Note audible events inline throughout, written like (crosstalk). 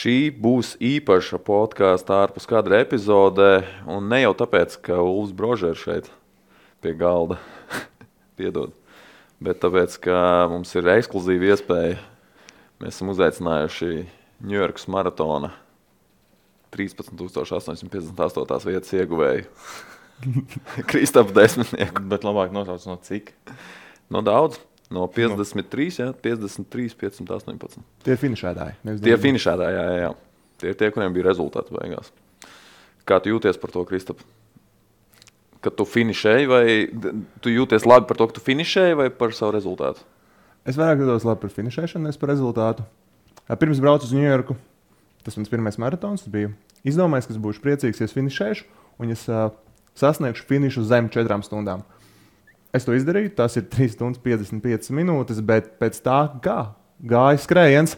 Šī būs īpaša podkāstu ārpus kadra epizode, un ne jau tāpēc, ka Ulus Brožers šeit pie galda, (laughs) piedod, bet tāpēc, ka mums ir ekskluzīva iespēja. Mēs esam uzaicinājuši Ņujorkas maratona 13,858 vietas ieguvēju. (laughs) Kristapam desmitnieku. Bet labāk nosauc no cik? No daudz. No 53, jā, 53, 518. Tie ir finišētāji. Tie ir finišētāji, jā, jā, jā. Tie ir tie, kuriem bija rezultāti beigās. Kā tu jūties par to, Kristap? Kad tu finišēji, vai tu jūties labi par to, ka tu finišēji, vai par savu rezultātu? Es vairāk jūtos labi par finišēšanu, nevis par rezultātu. Pirms braucu uz Ņujorku, tas mans pirmais maratons. Es biju izdomājis, ka būšu priecīgs, ja es finišēšu, un es uh, sasniegšu finišu zem četrām stundām. Es to izdarīju, tas ir 3 stundas 55 minūtes, bet pēc tā, kā gāja skrējiens,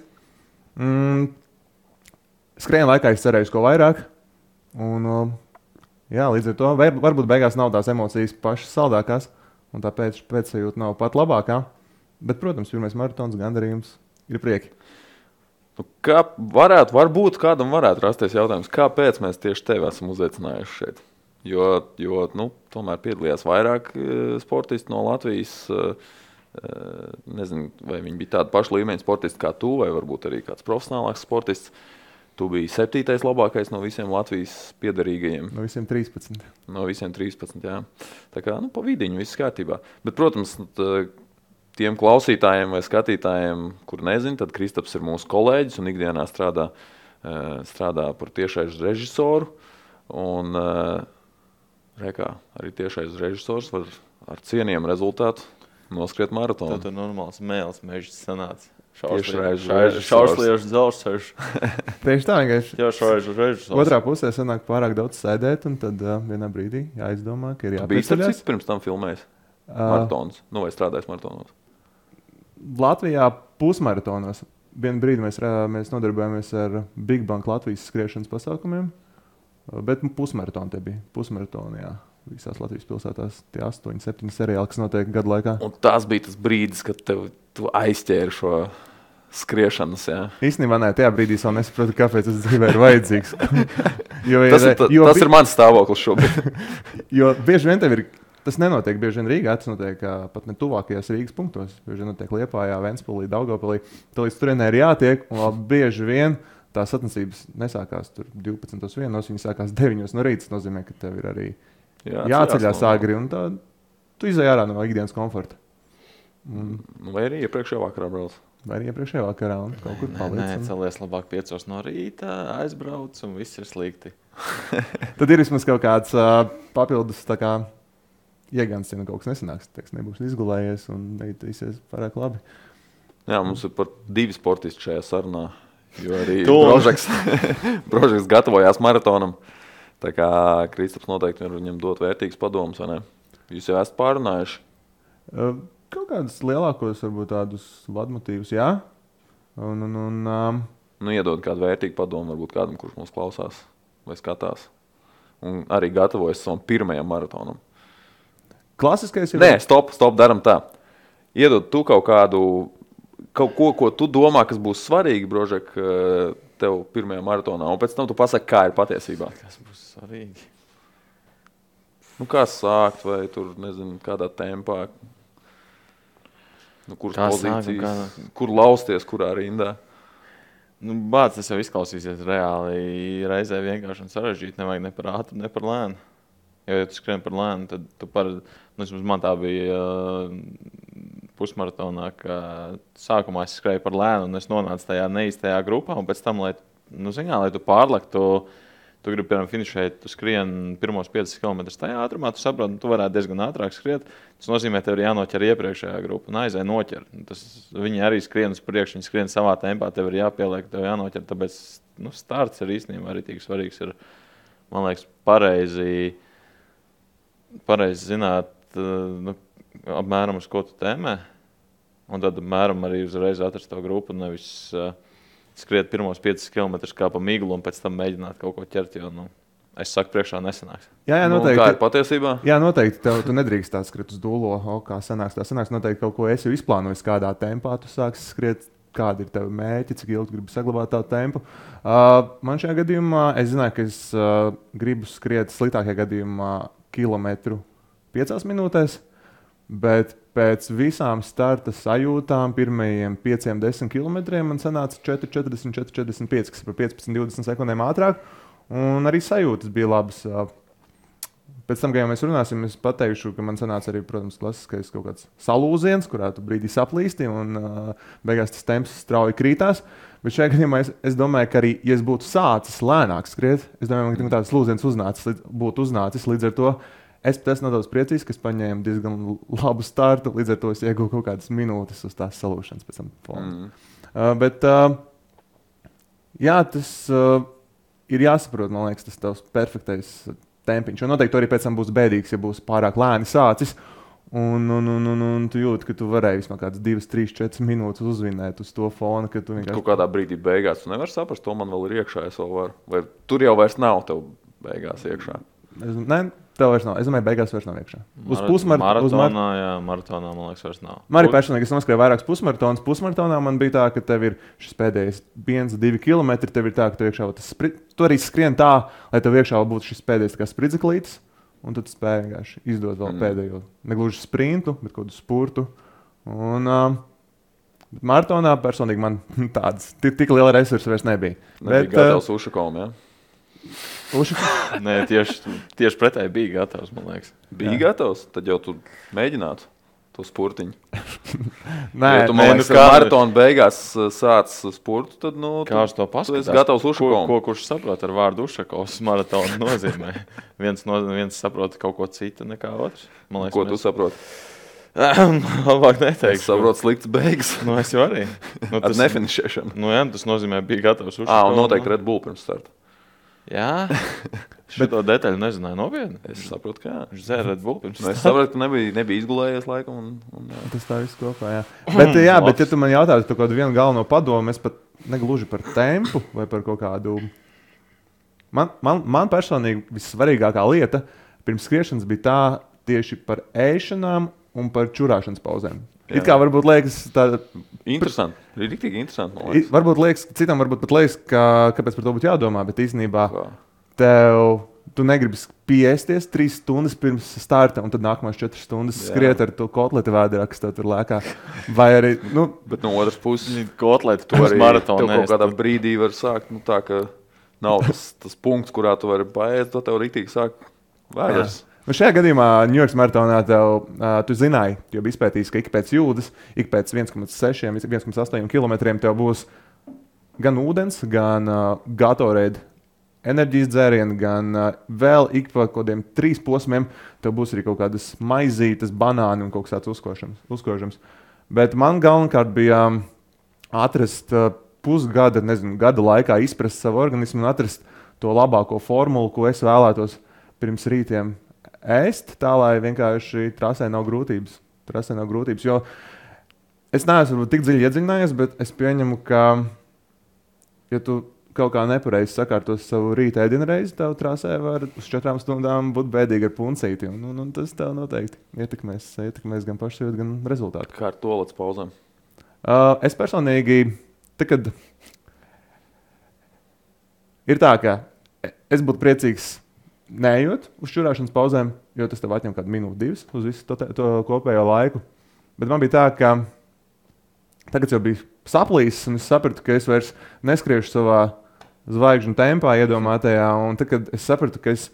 mm, skrējiena laikā es cerēju ko vairāk. Un, uh, jā, līdz ar to varbūt beigās nav tās emocijas pašas saldākās, un tāpēc pēcsajūta nav pat labākā. Bet, protams, pirmais maratons gandarījums ir prieki. Nu, kā varētu, varbūt kādam varētu rasties jautājums, kāpēc mēs tieši tevi esam uzaicinājuši šeit? Jo, jo nu, tomēr piedalījās vairāk eh, sportisti no Latvijas. eh, eh, Nezinu, vai viņi bija tādi paši līmeņa sportisti kā tu, vai varbūt arī kāds profesionālāks sportists. Tu biji septītais labākais no visiem Latvijas piedarīgajiem. No visiem 13. No visiem 13. Jā. Tā kā nu, pa vidiņu viss kārtībā. Bet, protams, tā, tiem klausītājiem vai skatītājiem, kur nezina, tad Kristaps ir mūsu kolēģis un ikdienā strādā, strādā par tiešais režisoru. Un, rekā, arī tiešais režisors var ar cienījumu rezultātu noskriet maratonu. Tā tur normāls mēls mežs sanāca. Šausliešu dzelzceļš. (laughs) Tieši tā, vienkārši. Jā, šausliešu režisors. Otrā pusē sanāk pārāk daudz sēdēt, un tad uh, vienā brīdī jāizdomā, ka ir jāpieceļas. citu pirms tam filmējis Uh, maratons, nu vai strādājis maratonos. Latvijā pusmaratonos. Vienu brīdi mēs, mēs nodarbojāmies ar Big Bang Latvijas skriešanas pasākumiem, uh, bet pusmaratona te bija. Pusmaratona, jā. Visās Latvijas pilsētās tie 8, 7 seriāli, kas notiek gadu laikā. Un tas bija tas brīdis, kad tev, tu aizķēri šo skriešanas. Jā. Īstenībā nē, tajā brīdī es vēl nesaprotu, kāpēc tas dzīvē ir vajadzīgs. (laughs) jo, Tas, ir, ta- jo, tas ir mans stāvoklis šobrīd. (laughs) Jo bieži vien tev ir. Tas nenotiek bieži vien Rīgā, tas notiek ā, pat ne tuvākajos Rīgas punktos. Bieži vien notiek Lietpā, Vēnspīlī, Daugopilī. Tad līdz turienei ir jātiek, un bieži vien tās sacensības nesākās tur 12. vienos, viņas sākās 9. no rīta. Tas nozīmē, ka tev ir arī Jā, jāceļās agri, un tā tu izai ārā no ikdienas komforta. Un, Nu, Vai arī iepriekšējā vakarā brauc? vai arī iepriekšējā vakarā, un kaut kur paliec. nē, celies labāk piecos no rīta, aizbrauc un viss ir slikti. (laughs) Tad ir vismaz kaut kāds uh, papildus tā kā, iegans, ja nu kaut kas nesanāks. Teiks, nebūs izgulējies un neizsies pārāk labi. Jā, mums ir pat divi sportisti šajā sarunā. Jo arī. Brožeks, (laughs) Brožeks gatavojās maratonam. Tā kā Kristaps noteikti var viņam dot vērtīgus padomus, vai ne? Jūs jau esat pārunājuši. Kaut kādus lielākos, varbūt tādus vadmotīvus, jā. Un, un, un, um, Nu, iedod kādu vērtīgu padomu, varbūt kādam, kurš mūs klausās vai skatās. Un arī gatavojas savam pirmajam maratonam. klasiskais ir. Nē, stop, stop, darām tā. Iedod tu kaut kādu, kaut ko, ko tu domā, kas būs svarīgi, Brožek, eh, tev pirmajā maratonā, un pēc tam tu pasaki, kā ir patiesībā. Tas būs svarīgi. Nu, kā sākt, vai tur, nezinu, kādā tempā, nu, kuras Kā pozīcijas, kādā- kur lausties, kurā rindā. Nu, Bācis tas jau izklausīsies reāli. Reizē vienkārši un sarežģīti. Nevajag ne par ātru, ne par lēnu. Jo, ja tu skrien par lēnu, tad tu par, nu, man tā bija uh, pusmaratonā, ka sākumā es skrēju par lēnu, un es nonācu tajā neīstajā grupā. Pēc tam, lai, nu, ziņā, lai tu pārlektu, tu gribi, piemēram, finišēt, tu skrien pirmos 5 km tajā ātrumā, tu saproti, nu, tu varētu diezgan ātrāk skriet. Tas nozīmē, tev ir jānoķer iepriekšējā grupa un aizēj noķer. Nu, Tas, viņi arī skrien uz priekšu, viņi skrien savā tempā, tev ir jāpieliek, tev jānoķer. Tāpēc nu, starts ir īstenībā arī tik svarīgs. Ir, man liekas, pareizi, pareizi zināt, nu, apmēram uz ko tu tēmē. Un tad apmēram arī uzreiz atrast to grupu. Nevis uh, skriet pirmos 5 km kā pa miglu un pēc tam mēģināt kaut ko ķert. Jo, nu, es saku, priekšā nesanāks. Jā, jā, Nu, noteikti. kā ir patiesībā? Jā, noteikti. Tev, tu nedrīkst tā skriet uz dūlo, o, kā sanāks. Tā sanāks noteikti kaut ko esi jau izplānojis, kādā tempā tu sāksi skriet. kādi ir tavi mērķi, cik ilgi gribi saglabāt tā tempu. Uh, man šajā gadījumā, es zināju, ka es uh, gribu skriet sliktākajā gadījumā kilometru piecās minūtēs, bet pēc visām starta sajūtām, pirmajiem 5-10 km man sanāca 4,40, 4,45, kas ir par 15-20 sekundēm ātrāk. Un arī sajūtas bija labas. Pēc tam, kad mēs runāsim, es pateikšu, ka man sanāca arī, protams, klasiskais kaut kāds salūziens, kurā tu brīdī saplīsti un uh, beigās tas temps strauji krītās. Bet šajā gadījumā es, es domāju, ka arī, ja es būtu sācis lēnāk skriet, es domāju, ka tāds lūziens uznācis, būtu uznācis līdz ar to. Es pat esmu nedaudz priecīgs, ka es paņēmu diezgan labu startu. Līdz ar to es ieguvu kaut kādas minūtes uz tās salūšanas pēc tam. Mm. Uh, bet, uh, jā, tas uh, ir jāsaprot, man liekas, tas tavs perfektais tempiņš. Un noteikti arī pēc tam būs bēdīgs, ja būs pārāk lēni sācis. Un, un, un, un, un tu jūti, ka tu varēji vismaz kādas 2, 3, 4 minūtes uzvinēt uz to fona. Ka tu vienkārši. Kaut kādā brīdī beigās tu nevari saprast, to man vēl ir iekšā. Vai tur jau vairs nav tev beigās iekšā? Es, ne, Tev vairs nav. Es domāju, beigās vairs nav iekšā. Uz pusmaratonā, uz mar... jā, maratonā man liekas, vairs nav. Man arī personīgi, es noskrēju vairākus pusmaratonus. Pusmaratonā man bija tā, ka tev ir šis pēdējais 1-2 km. Tev ir tā, ka tev iekšā tas spri... tu arī skrien tā, lai tev iekšā būtu šis pēdējais kā spridzeklītis. Un tad spēj vienkārši izdot vēl mm. pēdējo. Ne gluži sprintu, bet kaut kādu spurtu. Un, uh, Maratonā personīgi man (laughs) tādas tik liela resursa vairs nebija. nebija bet, uh, Ušakom, ja? Nē, tieši, tieši pretēji bija gatavs. Bija Jā. gatavs, tad jau tu mēģinātu to spurtiņu. (laughs) Nē, ja tu man liekas, ka maratona beigās uh, sāc spurtu, tad, nu, kā uz to paskatās? Es gatavs Ušakovs. Ko, ko kurš saprot ar vārdu Ušakovs maratona nozīmē? (laughs) viens, no, viens saprot kaut ko citu nekā otrs. Man liekas, ko mēs... tu saproti? (laughs) Labāk neteikt. Es saprotu, slikts beigas. nu, es jau arī. Nu, tas, Ar nefinišēšanu. Nu, jā, tas nozīmē, bija gatavs Ušakovs. Ah, un noteikti Red Bull pirms starta. Jā, (laughs) bet to detaļu nezināju nopietni. Es saprotu, ka viņš dzēra Red Bull. Nu, es saprotu, ka nebija, nebija izgulējies laikam. Un, un, jā. Tas tā viss kopā. Jā. (clears throat) Bet, jā, bet ja tu man jautātu par kādu vienu galveno padomu, es pat negluži par tempu vai par kaut kādu. Man, man, man personīgi vissvarīgākā lieta pirms skriešanas bija tā tieši par ēšanām un par čurāšanas pauzēm. It kā varbūt liekas, tāda interesanti. Ir rīktīgi interesanti. Varbūt liekas, citam varbūt pat liekas, ka, kāpēc par to būtu jādomā, bet īstenībā tev. Tu negribi piesties trīs stundas pirms starta, un tad nākamās četras stundas Jā. skriet ar to kotletu vēdā, kas tev tur lēkā. Vai arī, nu, bet no otras puses, kotletu to arī maratonu kaut kādā brīdī var sākt. Nu, tā, ka nav tas, tas punkts, kurā tu vari paēst, to tev rīktīgi sāk vēders. Jā. Nu šajā gadījumā Ņujorkas maratonā tev, uh, tu zināji, jau bija izpētījis, ka ik pēc jūdas, ik pēc 1,6, 1,8 km tev būs gan ūdens, gan uh, Gatorade enerģijas dzērieni, gan uh, vēl ik pa kaut kādiem trīs posmiem tev būs arī kaut kādas maizītes, banāni un kaut kas tāds uzkošams. Bet man galvenokārt bija um, atrast uh, pusgada, nezinu, gada laikā izprast savu organismu un atrast to labāko formulu, ko es vēlētos pirms rītiem ēst, tā lai vienkārši trasē nav grūtības. Trasē nav grūtības jo es neesmu tik dziļi iedziļinājies, bet es pieņemu, ka, ja tu kaut kā nepareizi sakārtos savu rīta ēdienu reizi, tev trasē var uz četrām stundām būt bēdīgi ar puncīti. Un, un, un tas tev noteikti ietekmēs, ietekmēs gan pašsajūtu, gan rezultātu. Kā ar to līdz pauzēm? Uh, es personīgi, tā, kad ir tā, ka es būtu priecīgs neejot uz čurāšanas pauzēm, jo tas tev atņem kādu minūti, divas uz visu to, to kopējo laiku. Bet man bija tā, ka tagad jau bija saplīsis, un es sapratu, ka es vairs neskriešu savā zvaigžņu tempā, iedomātajā. Un tad, kad es sapratu, ka es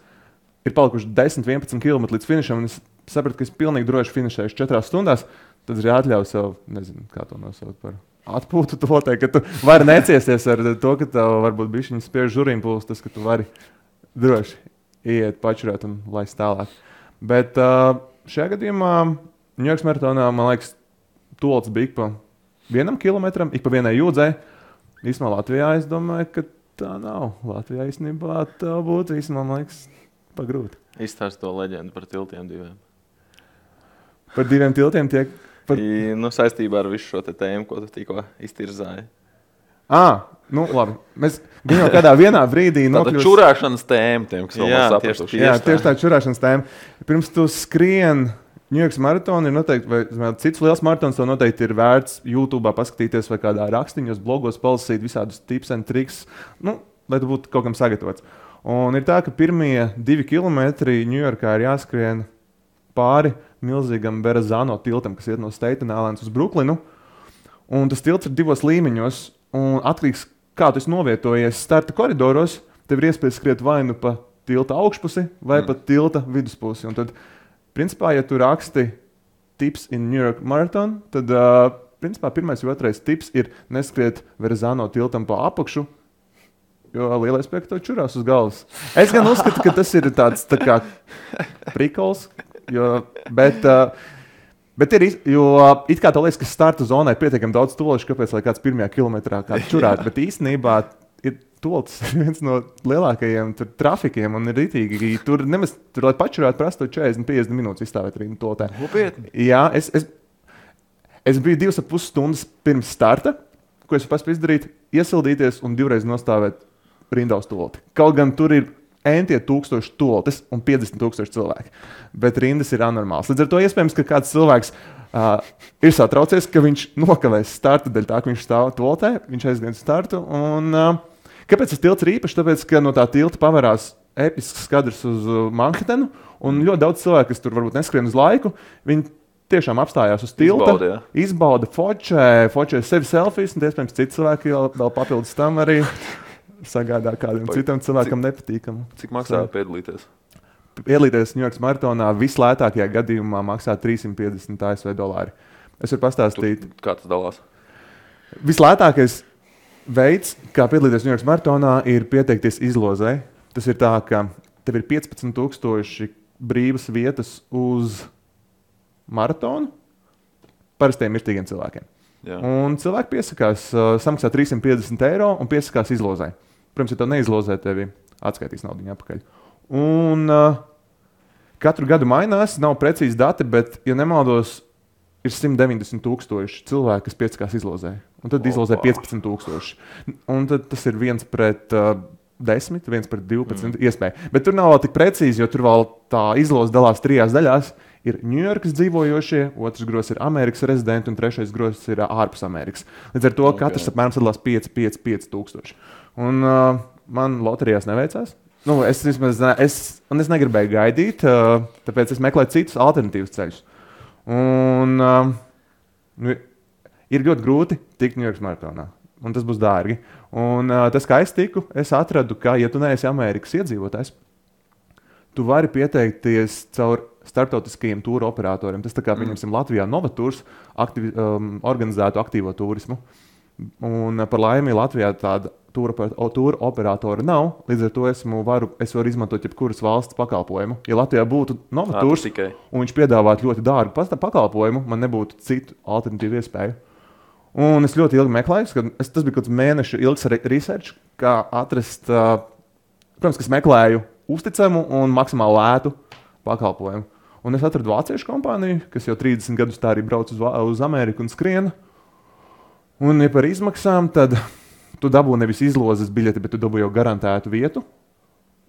ir palikuši 10, 11 km līdz finišam, un es sapratu, ka es pilnīgi droši finišēšu 4 stundās, tad es atļauju sev, nezinu, kā to nosaukt par atpūtu. To teikt, ka tu vari neciesties ar to, ka tev varbūt bija šis spiež žurīm pūlis, tas, ka tu vari droši iet pačurēt un laist tālāk. Bet uh, šajā gadījumā Ņujorkas maratonā, man liekas, tolts bija ik pa vienam kilometram, ik pa vienai jūdzei. Īsumā Latvijā es domāju, ka tā nav. Latvijā īstenībā tā būtu īstenībā, man liekas, pagrūti. Izstāst to leģendu par tiltiem diviem. Par diviem tiltiem tiek. Par... I, nu, saistībā ar visu šo tēmu, ko tu tikko iztirzāji. Ah, nu, labi. Mēs jau kādā vienā brīdī nokļūstam. Tā čurāšanas tēma, tiem, kas vēl nav sapratuši. Jā, tieši tā čurāšanas tēma. Pirms tu skrien Ņujorkas maratona ir noteikti, vai cits liels maratons, to noteikti ir vērts YouTube paskatīties vai kādā rakstiņos, blogos, palasīt visādus tips un triks, nu, lai tu būtu kaut kam sagatavots. Un ir tā, ka pirmie divi kilometri Ņujorkā ir jāskrien pāri milzīgam Berazāno tiltam, kas iet no Staten Islands uz Brooklynu. Un tas tilts ir divos līmeņos, un atkarīgs no kā tu novietojies starta koridoros, tev ir iespēja skriet vai nu pa tilta augšpusi, vai mm. pa tilta viduspusi. Un tad, principā, ja tu raksti tips in New York Marathon, tad, uh, principā, pirmais vai otrais tips ir neskriet Verzāno tiltam pa apakšu, Jo lielais spēks to čurās uz galvas. Es gan uzskatu, ka tas ir tāds tā kā (laughs) prikols. Jo, bet, uh, bet ir, jo it kā tā liekas, ka starta zonā ir pietiekami daudz tolešu, kāpēc lai kāds pirmajā kilometrā kāds (laughs) čurāt. Bet īstenībā ir tolis (laughs) viens no lielākajiem tur, trafikiem un ir rītīgi. Tur nemaz, tur, lai pačurētu, prasa 40, 50 minūtes izstāvēt rīnu toltē. Jā, es, es, es biju divas ap pus stundas pirms starta, ko es paspēju izdarīt, iesildīties un divreiz nostāvēt rindā uz tolti. Kaut gan tur ir entie tūkstoši toltes un 50 tūkstoši cilvēki. Bet rindas ir anormāls. Līdz ar to iespējams, ka kāds cilvēks uh, ir satraucies, ka viņš nokavēs starta dēļ tā, ka viņš stāv toltē, viņš aizgāja uz startu. Un, uh, kāpēc tas tilts ir īpašs? Tāpēc, ka no tā tilta pavērās episks skats uz Manhattan, un ļoti daudz cilvēku, kas tur varbūt neskrien uz laiku, viņi tiešām apstājās uz tilta, izbauda, izbauda fočē, fočē sevi selfijas, un iespējams citi cilvēki vēl papildus tam arī sagādā kādam Pag, citam cilvēkam cik, nepatīkamu. Cik maksā piedalīties? Piedalīties Ņujorkas maratonā vislētākajā gadījumā maksā 350 ASV dolāri. Es varu pastāstīt, tu, kā tas dalās. Vislētākais veids, kā piedalīties Ņujorkas maratonā, ir pieteikties izlozē. Tas ir tā, ka tev ir 15,000 brīvas vietas uz maratonu parastiem mirstīgiem cilvēkiem. Jā. Un cilvēki piesakās, uh, samaksā 350 eiro un piesakās izlozē. Protams, ja to neizlozē, tevi atskaitīs naudu atpakaļ. Un uh, katru gadu mainās, nav precīzi dati, bet, ja nemaldos, ir 190 tūkstoši cilvēku, kas piesakās izlozē. Un tad Opa. izlozē 15 tūkstoši. Un tad tas ir viens pret. Uh, 10, 1 pret 12 mm. iespēja. Bet tur nav vēl tik precīzi, jo tur vēl tā izlozes dalās trijās daļās. Ir Ņujorkas dzīvojošie, otrs grozs ir Amerikas rezidenti, un trešais grozs ir ārpus Amerikas. Līdz ar to okay. katrs apmēram sadalās 5, 5, 5 tūkstoši. Un uh, man loterijās neveicās. Nu, es, vismaz, es, es negribēju gaidīt, uh, tāpēc es meklēju citus alternatīvus ceļus. Un, uh, nu, ir ļoti grūti tikt Ņujorkas maratonā un tas būs dārgi. Un, uh, tas, kā es tiku, es atradu, ka, ja tu neesi Amerikas iedzīvotājs, tu vari pieteikties caur starptautiskajiem tūru operatoriem. Tas, kā mm. piemēram, Latvijā Novatūrs aktivi, um, organizētu aktīvo turismu. Un, par laimi Latvijā tāda tūra, operatora nav. Līdz ar to esmu, varu, es varu izmantot jebkuras valsts pakalpojumu. Ja Latvijā būtu Novatūrs un viņš piedāvātu ļoti dārgu pakalpojumu, man nebūtu citu alternatīvu iespēju. Un es ļoti ilgi meklēju, kad es, tas bija kaut kāds mēnešu ilgs research, kā atrast, uh, protams, kas meklēju uzticamu un maksimāli lētu pakalpojumu. Un es atradu vāciešu kompāniju, kas jau 30 gadus tā arī brauc uz, uz Ameriku un skrien. Un, ja par izmaksām, tad tu dabū nevis izlozes biļeti, bet tu dabū jau garantētu vietu.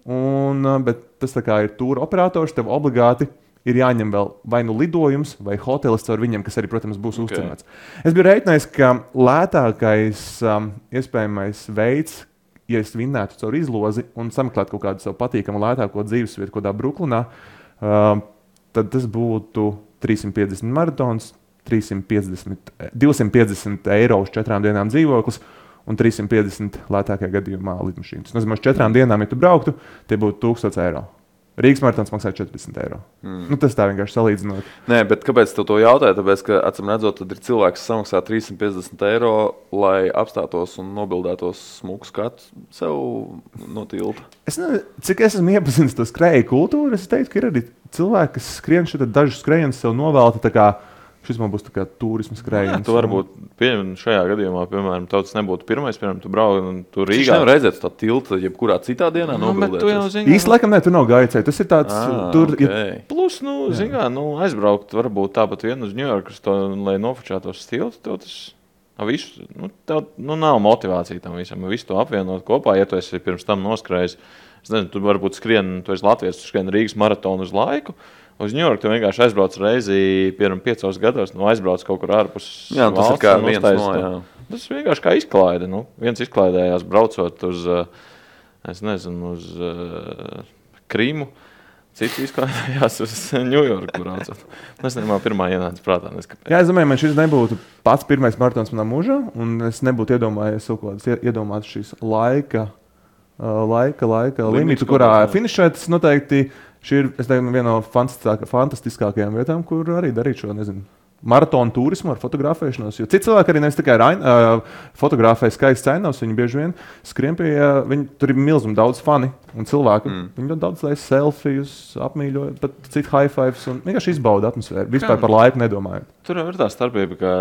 Un, bet tas ir tūra operators, tev obligāti ir jāņem vēl vai nu lidojums, vai hotelis caur viņiem, kas arī, protams, būs okay. uzticams. Es biju reiķinājis, ka lētākais um, iespējamais veids, ja es vinnētu caur izlozi un sameklētu kaut kādu savu patīkamu, lētāko dzīvesvietu, kādā Brooklynā, um, tad tas būtu 350 maratons, 350, 250 eiro uz četrām dienām dzīvoklis. Un 350 lētākajā gadījumā lidmašīna. Tas nozīmē, ka četrām dienām, ja tu brauktu, tie būtu 1000 eiro. Rīgas maratons maksā 40 eiro. Mm. Nu, tas tā vienkārši salīdzinot. Nē, bet kāpēc tu to jautāji? Tāpēc, ka, atcīm redzot, tad ir cilvēks, kas samaksā 350 eiro, lai apstātos un nobildētos smuku skatu sev no tilta. Es nezinu, cik es esmu iepazinis to skrēju kultūru. Es teiktu, ka ir arī cilvēki, kas skrien šeit dažus skrējienus sev novēlta šis man būs turisma skrējiens. Tu varbūt pieņem šajā gadījumā, piemēram, tas nebūtu pirmais, piemēram, tu brauc un tur Rīgā. Jūs redzat tā tilta, jebkurā citā dienā nu, nobildēties. Īsti laikam ne, tu nav gājis, tas ir tāds, ah, tur okay. ir. Plus, nu, zin kā, nu, aizbraukt varbūt tāpat vien uz Ņujorkas, lai nofočētos stiltu, tev tas. Visu, nu, tev nu, nav motivācija tam visam. Visu to apvienot kopā, ja tu esi pirms tam noskrējis. Es nezinu, tu varbūt skrien, tu esi Latvijas, tu skrien Rīgas maratonu uz laiku. Uz Ņujorku tu vienkārši aizbrauc reizi, piemēram, piecos gados, nu aizbrauc kaut kur ārpus. Jā, tas ir valsts kā un viens uztaisīja no, to. jā. Tas ir vienkārši kā izklaide. Nu. Viens izklaidējās braucot uz, uh, es nezinu, uz uh, Krīmu. Cits izklaidējās uz Ņujorku. nezinu, man pirmā ienāca prātā. nezinu, kāpēc. Jā, es domāju, man šis nebūtu pats pirmais maratons manā mūžā, un es nebūtu iedomājies kaut kādas ie- iedomātas šīs laika, uh, laika, laika limitu, kurā finišēt. Tas noteikti šī ir teiktu, viena no fantastiskāk- fantastiskākajām vietām, kur arī darīt šo nezinu. Maratonu turismu ar fotografēšanos. Jo citi cilvēki arī nevis tikai rain, uh, fotografē skaistas cenas, viņi bieži vien skrien pie, uh, viņi, tur ir milzīgi daudz fani un cilvēku. Mm. Viņi ļoti daudz laiž selfijas, apmīļo, pat citu high fives un vienkārši izbauda atmosfēru. Vispār Jā. par laiku nedomājot. Tur ir tā starpība, ka,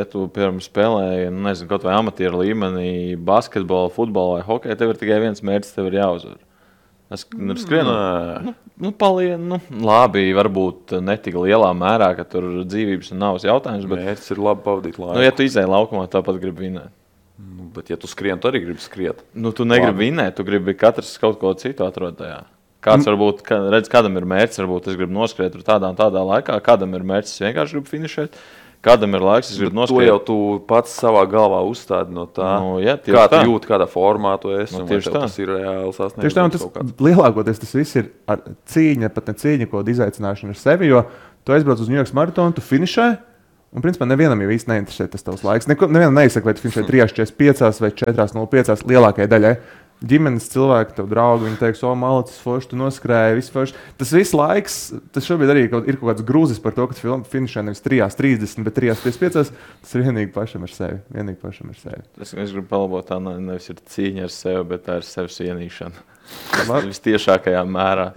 ja tu piemēram spēlē, nu, nezinu, kaut vai amatieru līmenī, basketbolu, futbolu vai hokeju, tev ir tikai viens mērķis, tev ir jāuzvar. Es nu, skrienu. Nu, nu, palien, nu, labi, varbūt ne tik lielā mērā, ka tur dzīvības un nāves jautājums. Bet, Mērķis ir labi pavadīt laiku. nu, ja tu izēji laukumā, tāpat gribi vinēt. Nu, bet, ja tu skrien, tu arī gribi skriet. Nu, tu negribi vinēt, tu gribi katrs kaut ko citu atrast tajā. Kāds varbūt, ka, redz, kādam ir mērķis, varbūt es gribu noskriet tur tādā un tādā laikā, kādam ir mērķis, vienkārši gribu finišēt, kādam ir laiks, es gribu To noskriet. jau tu pats savā galvā uzstādi no tā, Nu, jā, kā tā. jūti, kādā formā tu esi. Nu, tieši tā. Tas ir reāli sasniegts. Tieši tā, un tas lielākoties tas viss ir ar cīņa, pat ne cīņa, ko izaicināšana ar sevi. Jo tu aizbrauc uz New York maratonu, tu finišē. Un, principā, nevienam jau īsti neinteresē tas tavs laiks. Neko, nevienam neizsaka, vai tu finišē (laughs) 3,45 vai 4,05 lielākajai daļai. Ģimenes cilvēki, tev draugi, viņi teiks, o, malacis, forši, tu noskrēji, viss forši. Tas viss laiks, tas šobrīd arī kaut, ir kaut kāds grūzis par to, ka tu film- finišē nevis 3,30, bet 3,55. Tas ir vienīgi pašam ar sevi. Vienīgi pašam ar sevi. Es, es gribu palabot, tā ne- nevis ir cīņa ar sevi, bet tā ir sevis ienīšana. Var- Vistiešākajā mērā.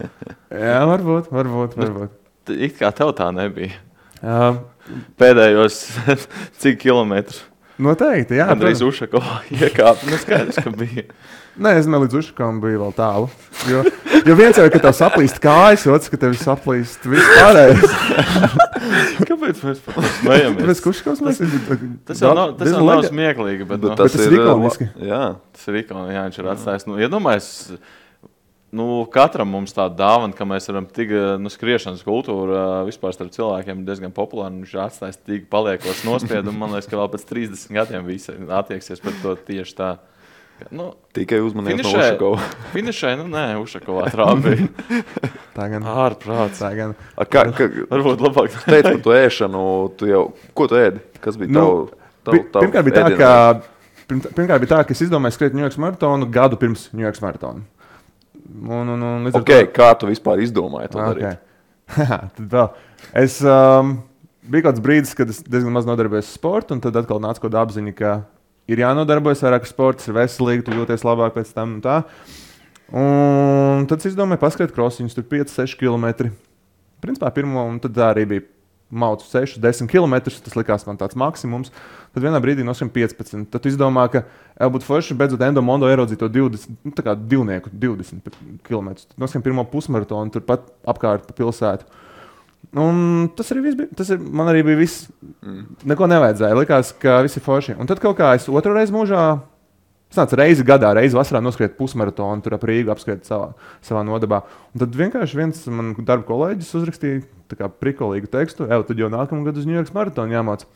Jā, varbūt, varbūt. varbūt. T- It kā tev tā nebija. Uh, Pēdējos (laughs) cik kilometrus noteikti, jā. Andrejs protams. Ušakovā (laughs) iekāpa. Nu, skaidrs, ka bija. Nē, es domāju, līdz Ušakam bija vēl tālu. Jo, jo viens jau ir, ka tev saplīst kājas, otrs, ka tev saplīst viss pārējais. (laughs) Kāpēc mēs par to smejamies? Tāpēc, ka Ušakams mēs Tas jau nav, tas jau nav smieklīgi, bet, Bet nu, tas, tas ir ikoniski. Jā, tas ir ikons. Jā, viņš ir atstājis. Nu, iedomājies, nu, katram mums tāda dāvana, ka mēs varam tik nu, skriešanas kultūra vispār starp cilvēkiem ir diezgan populāra. Viņš ir atstājis tik paliekos nospiedumu. Man liekas, ka vēl pēc 30 gadiem visi attieksies pret to tieši tā. Nu, tikai uzmanības no Finišē. Ušakova. Finišai, nu, nē, Ušakovā trāpīja. (laughs) Tā gan. Ārprāts. Tā gan. A, Kā, kā, Varbūt labāk. tu teici par to ēšanu, tu jau, ko tu ēdi? Kas bija Nu, tav, tav, Pi- Pirmkārt, bija tā, ka, pirm- pirmkārt bija tā, ka es izdomāju skriet New York maratonu gadu pirms New York maratona. Un, un, un, Okay, kā tu vispār izdomāji to darīt? Okay. (laughs) vēl. Es um, biju kāds brīdis, kad es diezgan maz nodarbojos ar sportu, un tad atkal nāca kaut kāda apziņa, ka ir jānodarbojas vairāk ar sportu, tas ir veselīgi, tu jūties labāk pēc tam. Un, tā. un tad es izdomāju, paskatīt krosiņus, tur 5-6 km. Principā pirmo, un tad arī bija maucu 6, 10 km. Tas likās man tāds maksimums. Tad vienā brīdī noskrien 15. Tad izdomā, ka jau būtu forši beidzot endomondo ieraudzīt to 20, nu, tā kā divnieku 20 km. Tad noskrien pirmo pusmaratonu, turpat apkārt pa pilsētu. Un tas arī bija. Tas ir, man arī bija viss. Mm. Neko nevajadzēja. Likās, ka viss ir forši. Un tad kaut kā es otru reizi mūžā. Nācu reizi gadā, reizi vasarā noskriet pusmaratonu, tur ap Rīgu apskriet savā, savā nodabā. Un tad vienkārši viens man darba kolēģis uzrakstīja prikolīgu tekstu, ej, tad jau nākamā gada uz York maratonu jāmācās.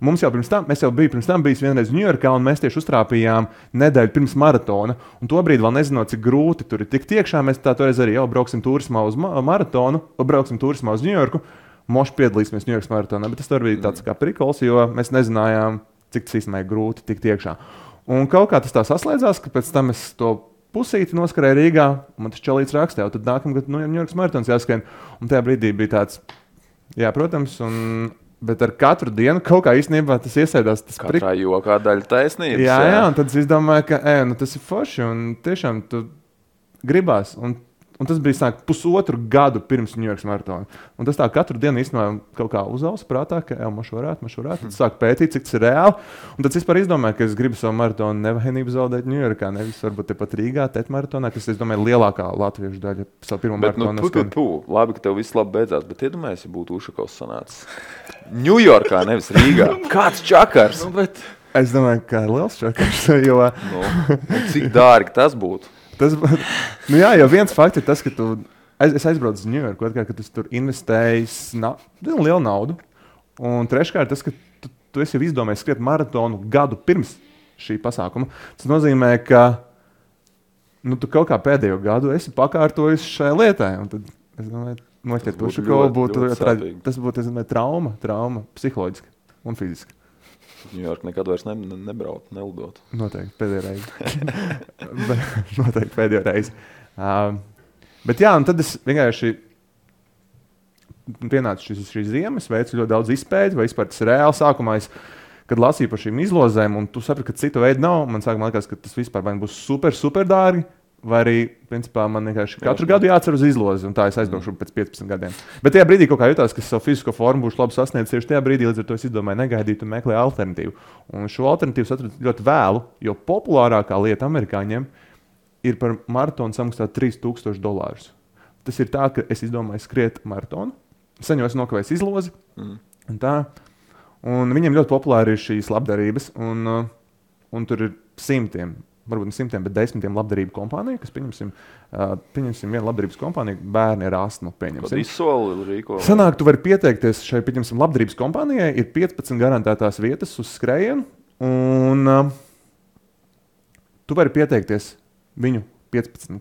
Mums jau pirms tam, mēs jau bijām pirms tam bijis vienreiz Ņujorkā, un mēs tieši uztrāpījām nedēļu pirms maratona. Un tobrīd vēl nezinot, cik grūti tur ir tikt iekšā. Mēs tā toreiz arī jau brauksim turismā uz ma maratonu, brauksim turismā uz Ņujorku. Moši piedalīsimies Ņujorkas maratonā, bet tas tur bija tāds kā prikols, jo mēs nezinājām, cik tas īstenībā ir grūti tikt iekšā. Un kaut kā tas tā saslēdzās, ka pēc tam es to pusīti noskrēju Rīgā, un man tas čelīts rakstīja, tad nākamā gada nu, Ņujorkas maratons jāskrien. Un tajā brīdī bija tāds, jā, protams, un, bet ar katru dienu kaut kā īstenībā tas iesēdās. Tas prik- Katrā jokā daļa taisnības. Jā, jā, un tad es izdomāju, ka ej, nu, tas ir forši un tiešām tu gribās. Un, un tas bija sāk, pusotru gadu pirms York maratona. Un tas tā katru dienu īstenībā kaut kā uzauga prātā, ka jau mašu varētu, mašu varētu. Tad sāk pētīt, cik tas ir reāli. Un tad es vispār izdomāju, ka es gribu savu maratonu nevainību zaudēt New Yorkā, nevis varbūt tepat Rīgā, Tet maratonā, kas, es domāju, lielākā latviešu daļa savu pirmo Bet, nu, maratonu. pu, pu, pu, labi, ka tev viss labi beidzās, bet iedomājies, ja būtu Ušakovs sanācis. Ņujorkā, nevis Rīgā. (laughs) Kāds čakars? Nu, bet, Es domāju, ka ir liels šokers. Jo, Nu, cik dārgi tas būtu? Tas, nu jā, jau viens fakts ir tas, ka tu es, es aizbraucu uz Ņujorku, otrkārt, ka tas tur investējis na, lielu naudu. Un treškārt, tas, ka tu, tu esi izdomājis skriet maratonu gadu pirms šī pasākuma. Tas nozīmē, ka nu, tu kaut kā pēdējo gadu esi pakārtojis šai lietai. Tad, es domāju, noķert būtu to šokolādu ļoti, būtu ļoti tra- sāpīgi. tas būtu trauma, trauma, psiholoģiski un fiziski. Ņujorka nekad vairs ne, ne, nebraukt, nelidot. Noteikti pēdējo reizi. (laughs) Bet- Noteikti pēdējo reizi. Um, bet jā, un tad es vienkārši pienācu šis, šīs ziemas, veicu ļoti daudz izpēti, vai vispār tas ir reāli. Sākumā es, kad lasīju par šīm izlozēm, un tu saprati, ka citu veidu nav, man sākumā likās, ka tas vispār nu būs super, super dārgi. Vai arī, principā, man vienkārši katru gadu jāatcer uz izlozi, un tā es aizbraukšu pēc 15 gadiem. Bet tajā brīdī, kā jutās, ka savu fizisko formu būšu labi sasniedzis, tieši tajā brīdī, līdz ar to es izdomāju, negaidīt un meklēju alternatīvu. Un šo alternatīvu atradu ļoti vēlu, jo populārākā lieta amerikāņiem ir par maratonu samaksāt 3000 dolārus. Tas ir tā, ka es izdomāju skriet maratonu, sen jau esmu nokavējis izlozi. Mm. Un tā. Un viņiem ļoti populāri ir šīs labdarības, un, uh, un tur ir simtiem, varbūt ne simtiem, bet desmitiem labdarību kompāniju, kas, pieņemsim, uh, pieņemsim vienu labdarības kompāniju, bērni ar astmu. Sanāk, tu vari pieteikties šai pieņemsim, labdarības kompānijai, ir 15 garantētās vietas uz skrējienu, un uh, tu vari pieteikties viņu 15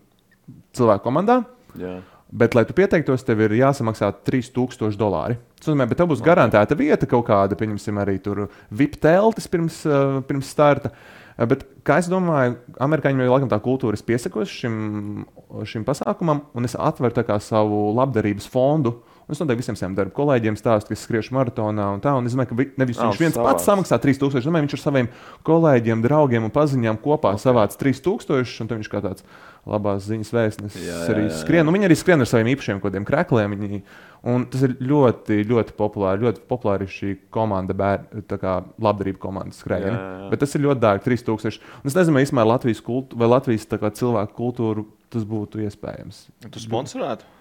cilvēku komandā. Jā. Bet, lai tu pieteiktos, tev ir jāsamaksā 3000 dolāri. Tas nozīmē, ka tev būs garantēta vieta kaut kāda, pieņemsim, arī tur VIP teltis pirms, uh, pirms starta. Uh, Bet, kā es domāju, amerikāņiem jau laikam tā kultūra ir piesakos šim, šim pasākumam, un es atveru savu labdarības fondu. Es noteikti visiem saviem darba kolēģiem stāstu, ka es skriešu maratonā un tā. Un es domāju, ka vi- nevis Ā, viņš viens savāc. pats samaksā 3000, domāju, viņš ar saviem kolēģiem, draugiem un paziņām kopā okay. savāc 3000, un viņš kā tāds labās ziņas vēstnesis arī skrien. Un viņi arī skrien ar saviem īpašiem kaut kādiem krēkliem. Viņi, un tas ir ļoti, ļoti populāri. Ļoti populāri ir šī komanda, bēr, tā kā labdarība komandas skrējiena. Bet tas ir ļoti dārgi, 3000. Un es nezinu, īstenībā Latvijas, kultu, vai Latvijas kā cilvēku kultūru tas būtu iespējams. Tu sponsorētu?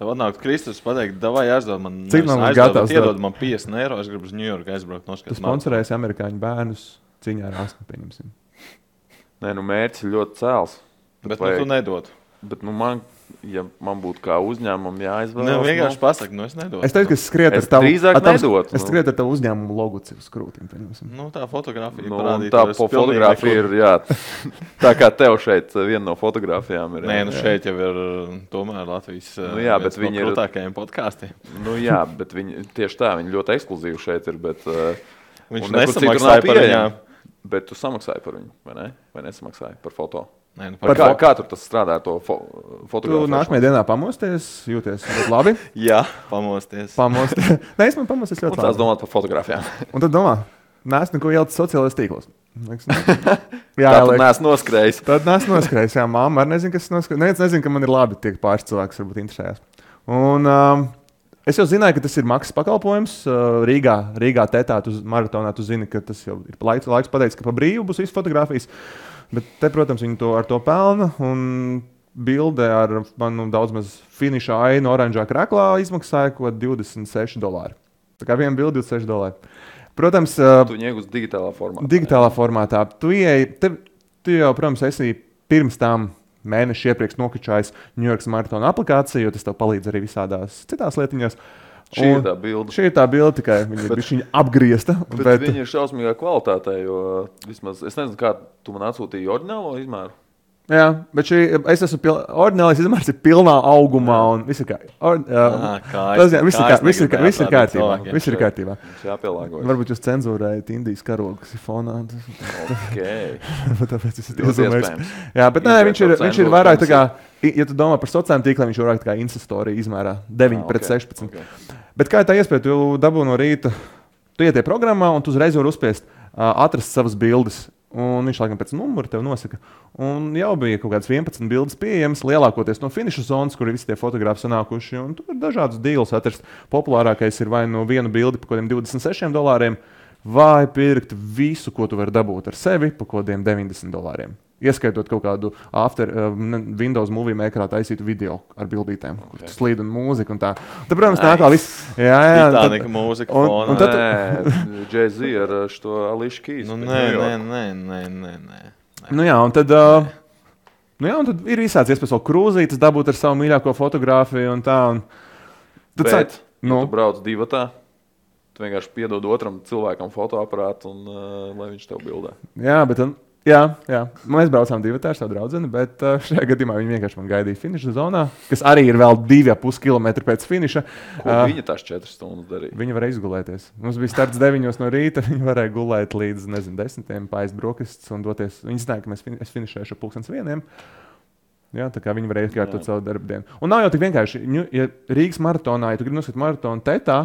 Tev atnāk Kristus pateikt, vai aizdod man, Cik man aizdod, gatavs bet iedod man 50 eiro, es gribu uz Ņujorku aizbraukt Tas noskatīties. sponsorēs amerikāņu bērnus cīņā ar astmu. pieņemsim. Nē, nu mērķis ir ļoti cēls. Bet nu, Vajag- tu nedod. Bet, nu, man, ja man būtu kā uzņēmumam jāizvēlas, Ne, nu, vienkārši pasaki, nu es nedodu. Es teicu, ka Es ar tavu nedotu, Es nu. skrietu ar tavu uzņēmumu logo uz krūtīm. Nu, tā fotografija Nu, parādīja, tā po fotografija ir. Jā, tā kā tev šeit eh, viena no fotografijām ir. Nē, jā. nu šeit jau ir uh, tomēr Latvijas Nu jā, bet no viņi ir- krūtākajiem podkāstiem. Nu, jā, bet viņi tieši tā, viņi ļoti ekskluzīvi šeit ir. Bet, uh, Viņš nesamaksāja par viņām. Bet tu samaksāji par viņu, vai ne? Vai nesamaksāji par foto? Nē, nu, Par kā, kā tur tas strādā ar to fo fotogrāfiju? nākamajā dienā pamosties, jūties labi. (laughs) Jā, pamosties. Pamosties. (laughs) Nē, es man pamosties ļoti Tās labi. domāt par fotogrāfijām. Un tad domā, nē, es neko ieliku sociālajos tīklos. Liekas, nu, (laughs) Jā, tā neesmu noskrējis. Tad nāc noskrējis. Jā, mamma arī nezina, kas noskrējis. Neviens nezina, ka man ir labi. Tiek pāris cilvēks, varbūt interesējas. Un um, es jau zināju, ka tas ir maksas pakalpojums. Uh, Rīgā, Rīgā tētā, tu maratonā, tu zini, ka tas jau ir laiks, laiks pateicis, ka pa brīvu būs visas fotografijas. Bet te, protams, viņi to ar to pelna. Un bilde ar manu daudz maz finiša ainu oranžā krāklā izmaksāja kaut ko 26 dolāri. Tā kā viena bilde 26 dolāri. Protams, uh, Tu uz digitālā formā. Digitālā formātā. Tu, ieej, te, tu jau, protams, esi pirms tam mēneša iepriekš nokačājis New York maratona aplikāciju, jo tas tev palīdz arī visādās citās lietiņās. Šī ir Un tā bilde. Šī ir tā bilde, tikai viņa ir bišķiņa apgriezta. Bet, Bet, bet viņi ir šausmīgā kvalitātē, jo vismaz es nezinu, kā tu man atsūtīji oriģinālo izmēru. jā, bet šī, es esmu pil, ordinālis, izmērs ir pilnā augumā un viss ir kā. Or, kā tas, jā, viss ir, ir, ir kārtībā. Viss ir kārtībā. Varbūt jūs cenzūrējat Indijas karogu, kas ir fonā. Okay. (laughs) Tāpēc es esmu iespējams. Jā, bet nē, viņš ir, viņš ir vairāk tā kā, ja tu domā par sociālajiem tīkliem, viņš ir vairāk tā kā instastorija izmērā 9 Ah, pret ok, 16. Bet kā tā iespēja, tu dabū no rīta, tu iet tajā programmā un tu uzreiz vari uzspiest, atrast savas bildes. Un viņš laikam pēc numura tev nosaka. Un jau bija kaut kādas 11 bildes pieejamas, lielākoties no finiša zonas, kur ir visi tie fotografi sanākuši. Un tur ir dažādas deals atrast. Populārākais ir vai no viena bilde par kaut kādiem 26 dolāriem, vai pirkt visu, ko tu vari dabūt ar sevi par kaut kādiem 90 dolāriem. Ieskaitot kaut kādu after, uh, Windows movie makerā taisītu video ar bildītēm, okay. kur slīd un mūziku un tā. Tad, protams, Nice. nāk vēl viss. Jā, jā, tad- Titanica mūzika un- fonā. un tad- (laughs) Jay-Z ar uh, šo Ališu Kīs. Nu, nē, nē, nē, nē, nē, nē. Nu jā, un tad, uh, Nu, jā, un tad ir visāds iespējas vēl krūzītes dabūt ar savu mīļāko fotografiju un tā. Un... Tad Bet, sāk- nu. ja tu brauc divi tā, tu vienkārši piedod otram cilvēkam fotoaparātu, un uh, lai viņš tev bildē. jā, bet un, jā, jā, mēs braucām divi ar savu draugu, bet uh, šajā gadījumā viņi vienkārši man gaidīja finiša zonā, kas arī ir vēl divi ap pus kilometri pēc finiša. Ko Ā. viņa tās četras stundas darīja? Viņi varēja izgulēties. Mums bija starts 9 no rīta. (laughs) Viņi varēja gulēt līdz nezinu, 10. pāri brokastis un doties. Viņi zināja, ka mēs fin ap pulkstenes vieniem. Jā, tā kā viņi varēja iekārtot savu darbu dienu. Un nav jau tik vienkārši. Nu, ja Rīgas maratonā, ja tu gribi noskatīt maratonu tetā,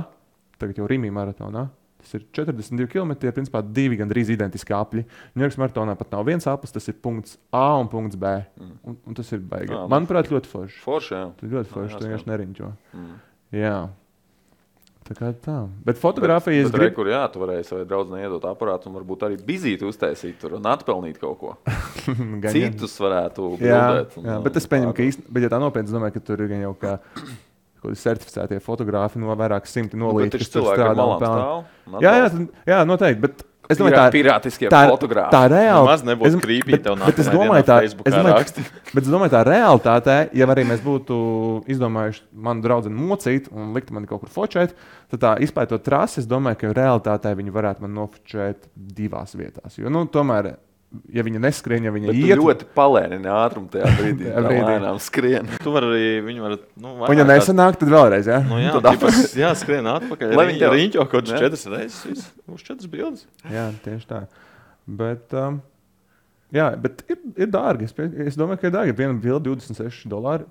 tagad jau Rīgā maratonā, tas ir 42 km. Ir principā divi gandrīz identiski apli. Ņujorkas maratonā pat nav viens aplis, tas ir punkts A un punkts B. Un, un tas ir baigi. Jā, nu. Manuprāt, ļoti forši. Forši, jā. Tas ir ļoti forši. Tu vienkārši neriņķo. Mm. Jā. Tā kā tā. Bet fotografija bet re, gribu. kur jā, tu varēji savai draudzenei iedot aparātu un varbūt arī bizīti uztaisīt tur un atpelnīt kaut ko. (laughs) Citus varētu Jā, bildēt. un, jā, bet es pieņemu, ka īstenībā, bet ja tā nopietni, es domāju, ka tur ir jau kā kādi certificētie fotografi no vairāk simti Nu, bet nolīdz, taču cilvēki ar malām stāv. un Jā, jā, jā, noteikti. Bet es domāju, tā pirātiskie tā, fotogrāfi. tā reāli. Nemaz nebūs es- creepy bet- bet es domāju, tā, raksti. (laughs) bet es domāju, tā realitātē, ja arī mēs būtu izdomājuši manu draugu mocīt un likt man kaut kur fočēt, tad tā izpētot trasi, es domāju, ka realitātē viņi varētu man nofočēt divās vietās. Jo, nu, tomēr, ja viņi neskrien, ja viņi Bet iet, ļoti palēnini ātrumu tajā brīdī. (laughs) Brīdī. lēnām skrien. Tu vari arī viņu var, nu, vairāk nesanāk, tad vēlreiz. Ja? Nu, jā, Tad tipas, jā, skrien atpakaļ. Lai tev- riņķo kaut kādas četras reizes. Būs četras bildes. Jā, tieši tā. Bet, um, jā, bet ir, ir dārgi. Es, es domāju, ka ir dārgi. Viena bilde 26 dolāri.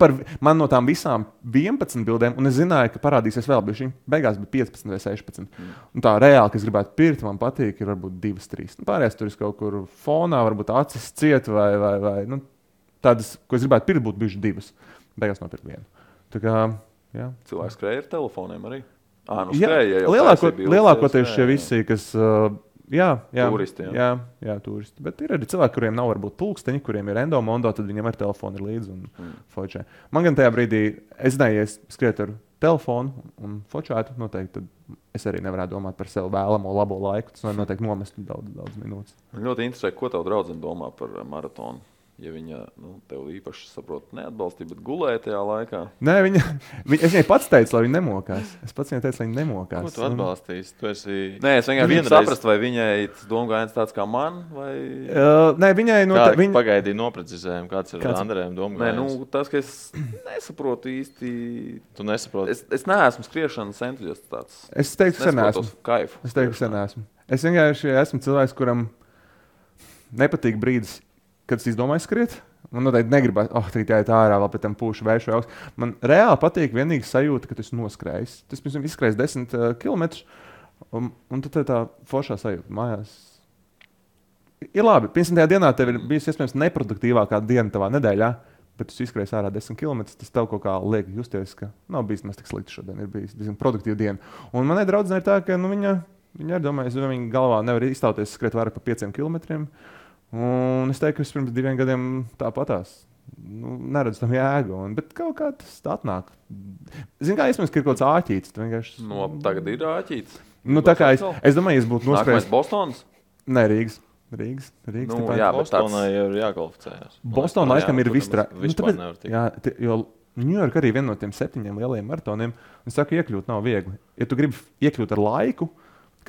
Par, man no tām visām 11 bildēm, un es zināju, ka parādīsies vēl, bet viņa beigās bija 15 vai 16. Mm. Un tā reāli, kas gribētu pirkt, man patīk, ir varbūt 2, 3. Nu, pārējās tur ir kaut kur fonā, varbūt acis ciet vai, vai, vai nu, tādas, ko es gribētu pirkt, būtu bijušas divas. Beigās nopirkt vienu. Tā kā, jā. Cilvēks skrēja ar telefoniem arī. À, nu Jā, skrēja, ja jau lielāko, lielākoties šie visi, kas. Uh, jā, jā, Turisti, jā. Jā, jā, turisti. Bet ir arī cilvēki, kuriem nav varbūt pulksteņi, kuriem ir endomondo, tad viņiem ar telefonu ir līdzi un Mm. fočē. Man gan tajā brīdī, es nezinu, ja es skrietu ar telefonu un fočētu, noteikti es arī nevarētu domāt par sevi vēlamo labo laiku. Tas noteikti nomestu daudz, daudz minūtes. Man ļoti interesē, ko tev draudzene domā par eh, maratonu. Ja viņa nu, tev īpaši saprot, neatbalstīja, bet gulēja tajā laikā. Nē, viņa, viņa, es viņai pats teicu, lai viņa nemokās. Es pats viņai teicu, lai viņa nemokās. Ko tu atbalstīsi? Tu esi. Nē, es vienkārši Vienreiz- gribēju saprast, vai viņai tas domāts tāds kā man, vai Uh, nē, viņai no Kā, tā, viņa... viņa, Pagaidīja, noprecizējām, kāds ir Kāds- Andrejam Nē, domājums. nu, tas, ka es nesaprotu īsti. Tu nesaproti. Es, es neesmu skriešanas entuziasts. Tāds. es teiktu, ka sen esmu. Kaifu. Es teiktu, ka sen esmu. Es vienkārši esmu cilvēks, kuram nepatīk brīdis, kad es izdomāju skriet. Man noteikti negribas, oh, tā jāiet ārā, vēl pēc tam pūšu vēršu augstu. Man reāli patīk vienīgi sajūta, ka esi noskrējis. Tas pirms tam izskrējis 10 uh, km. Un, un tad tā, tā foršā sajūta mājās. Ir labi, pirms tajā dienā tev ir bijusi iespējams neproduktīvākā diena tavā nedēļā, bet tu izskrēji ārā 10 km. Tas tev kaut kā liek justies, ka nav bijis maz tik slikti šodien. Ir bijis diezgan produktīva diena. Un manai draudzene ir tā, ka nu, viņa, viņa arī domāja, ka viņa galvā nevar izstāties skriet vairāk par 5 km. Un es teiktu, ka pirms diviem gadiem tāpatās. Nu, neredzu tam jēgu, un, bet kaut kā tas atnāk. Zinu, kā iespējams, ka ir kaut kāds āķītis. vienkārši- No, Nu, tagad ir āķīts. Nu, tā kā es, es domāju, es būtu Nākamais noskrējis. Bostons. Nē, Rīgas. Rīgas, Rīgas Nu, jā, Bostonā tāds- jau ir jākvalificējas. Bostonā laikam ir viss traki. Tikt. Jā, jo Ņujorka arī viena no tiem septiņiem lielajiem maratoniem. Es saku, iekļūt nav viegli. Ja tu gribi iekļūt ar laiku,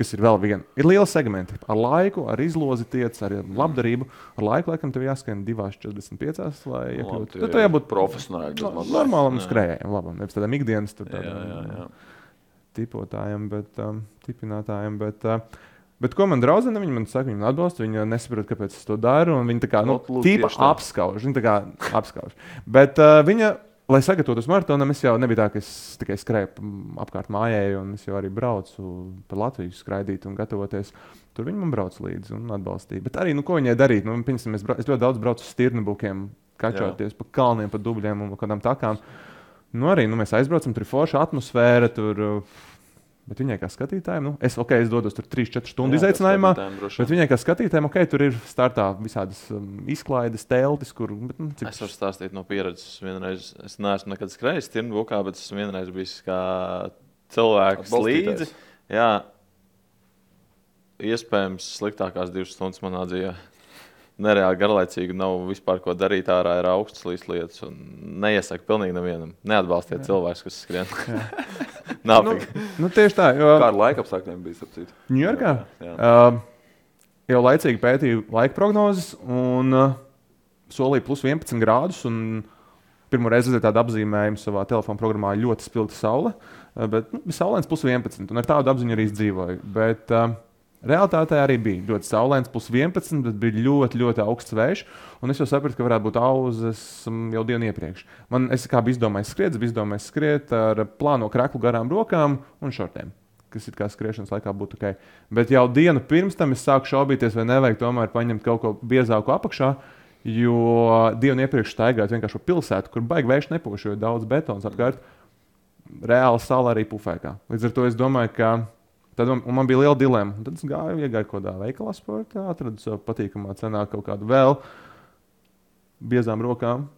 kas ir vēl viena, ir liela segmenta. Ar laiku, ar izlozi tiec, ar labdarību. Ar laiku, laikam, tev jāskrien 2,45, lai Nu, iekļūtu. Tad tev jābūt profesionāli. no, normālam skrējējam, labam. Nevis tādam ikdienas tur, Jā, tādam, jā, jā. tipotājiem, bet um, tipinātājiem. Bet, uh, Bet ko man draudzene, viņa man saka, viņa atbalsta, viņa nesaprot, kāpēc es to daru. Viņa tā kā, nu, Ot, lūk, tīpa tieši tā. apskauž. Viņa tā kā apskauž. Bet uh, viņa, lai sagatavotos maratonam, es jau nebija tā, ka es tikai skrēju apkārt mājai, un es jau arī braucu pa Latviju skraidīt un gatavoties. Tur viņa man brauc līdzi un atbalstīja. Bet arī, nu, ko viņai darīt? Nu, piemēram, es, es ļoti daudz braucu uz stirnubukiem, kačoties pa kalniem, pa dubļiem un kādām takām. Nu, arī nu, mēs aizbraucam, tur ir forša atmosfēra. Tur, uh, Bet viņai kā skatītājai, nu, es, okay, es dodos tur 3-4 stundu Jā, izaicinājumā. Bet viņai kā skatītājai, ok, tur ir startā visādas um, izklaides, teltis, kur. Bet, nu, cik... Es varu stāstīt no pieredzes. Es Vienreiz, es neesmu nekad skrējis Tirnbukā, bet esmu vienreiz bijis kā cilvēks līdzi. Jā, iespējams, sliktākās divas stundas manā dzīvē. Nereāli garlaicīgi, nav vispār ko darīt. Ārā ir augsts lietas, un neiesaku pilnīgi nevienam. Neatbalstiet cilvēkus, kas skrien. (laughs) Nav Nu, nu, tieši tā. Jo, Kā ar laika apstākļiem bija sapcīt? Ņujorkā uh, jau laicīgi pētīju laika prognozes un uh, solīju plus 11 grādus. un Pirmo reizi redzēju tādu apzīmējumu savā telefona programmā ļoti spilgta saule, uh, bet nu, saulains plus 11. Un ar tādu apziņu arī dzīvoju. Bet, uh, Realtātē arī bija ļoti saulains, plus 11, bet bija ļoti, ļoti augsts vējš. Un es jau sapratu, ka varētu būt auzas mm, jau dienu iepriekš. Man, kā biju izdomājis skriet, es biju izdomājis skriet ar plāno kraklu garām rokām un šortiem kas ir kā skriešanas laikā būtu ok. Bet jau dienu pirms tam es sāku šaubīties, vai nevajag tomēr paņemt kaut ko biezāku apakšā. Jo dienu iepriekš staigājot vienkārši pa pilsētu, kur baigi vējš nepūš, jo ir daudz betona apkārt, reāli saule arī pufēkā. Līdz ar to es domāju, ka tad man, man bija liela dilemma. Tad es gāju, iegāju kaut kādā veikalā sportā, atradu sev patīkamā cenā kaut kādu vēl biezām rokām,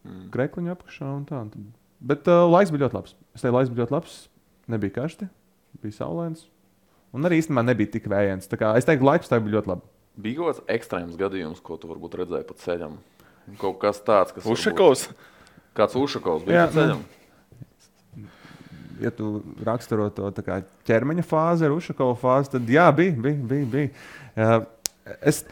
Mm. krekliņu apakšā un tā. Un tad- Bet uh, laiks bija ļoti labs. Es teicu, laiks bija ļoti labs, nebija karsti, bija saulains. Un arī īstenībā nebija tik vējains. Es teiktu, laiks tā bija ļoti labi. Bija kaut kāds ekstrēms gadījums, ko tu varbūt redzēji pa ceļam. Kaut kas tāds, kas. varbūt- Ušakovs. Kāds Ušakovs bija pa ceļam. Ja tu raksturo to ķermeņa fāzi, ar Ušakovu fāzi, tad jā, bija. bija, bija, bija. Uh, es,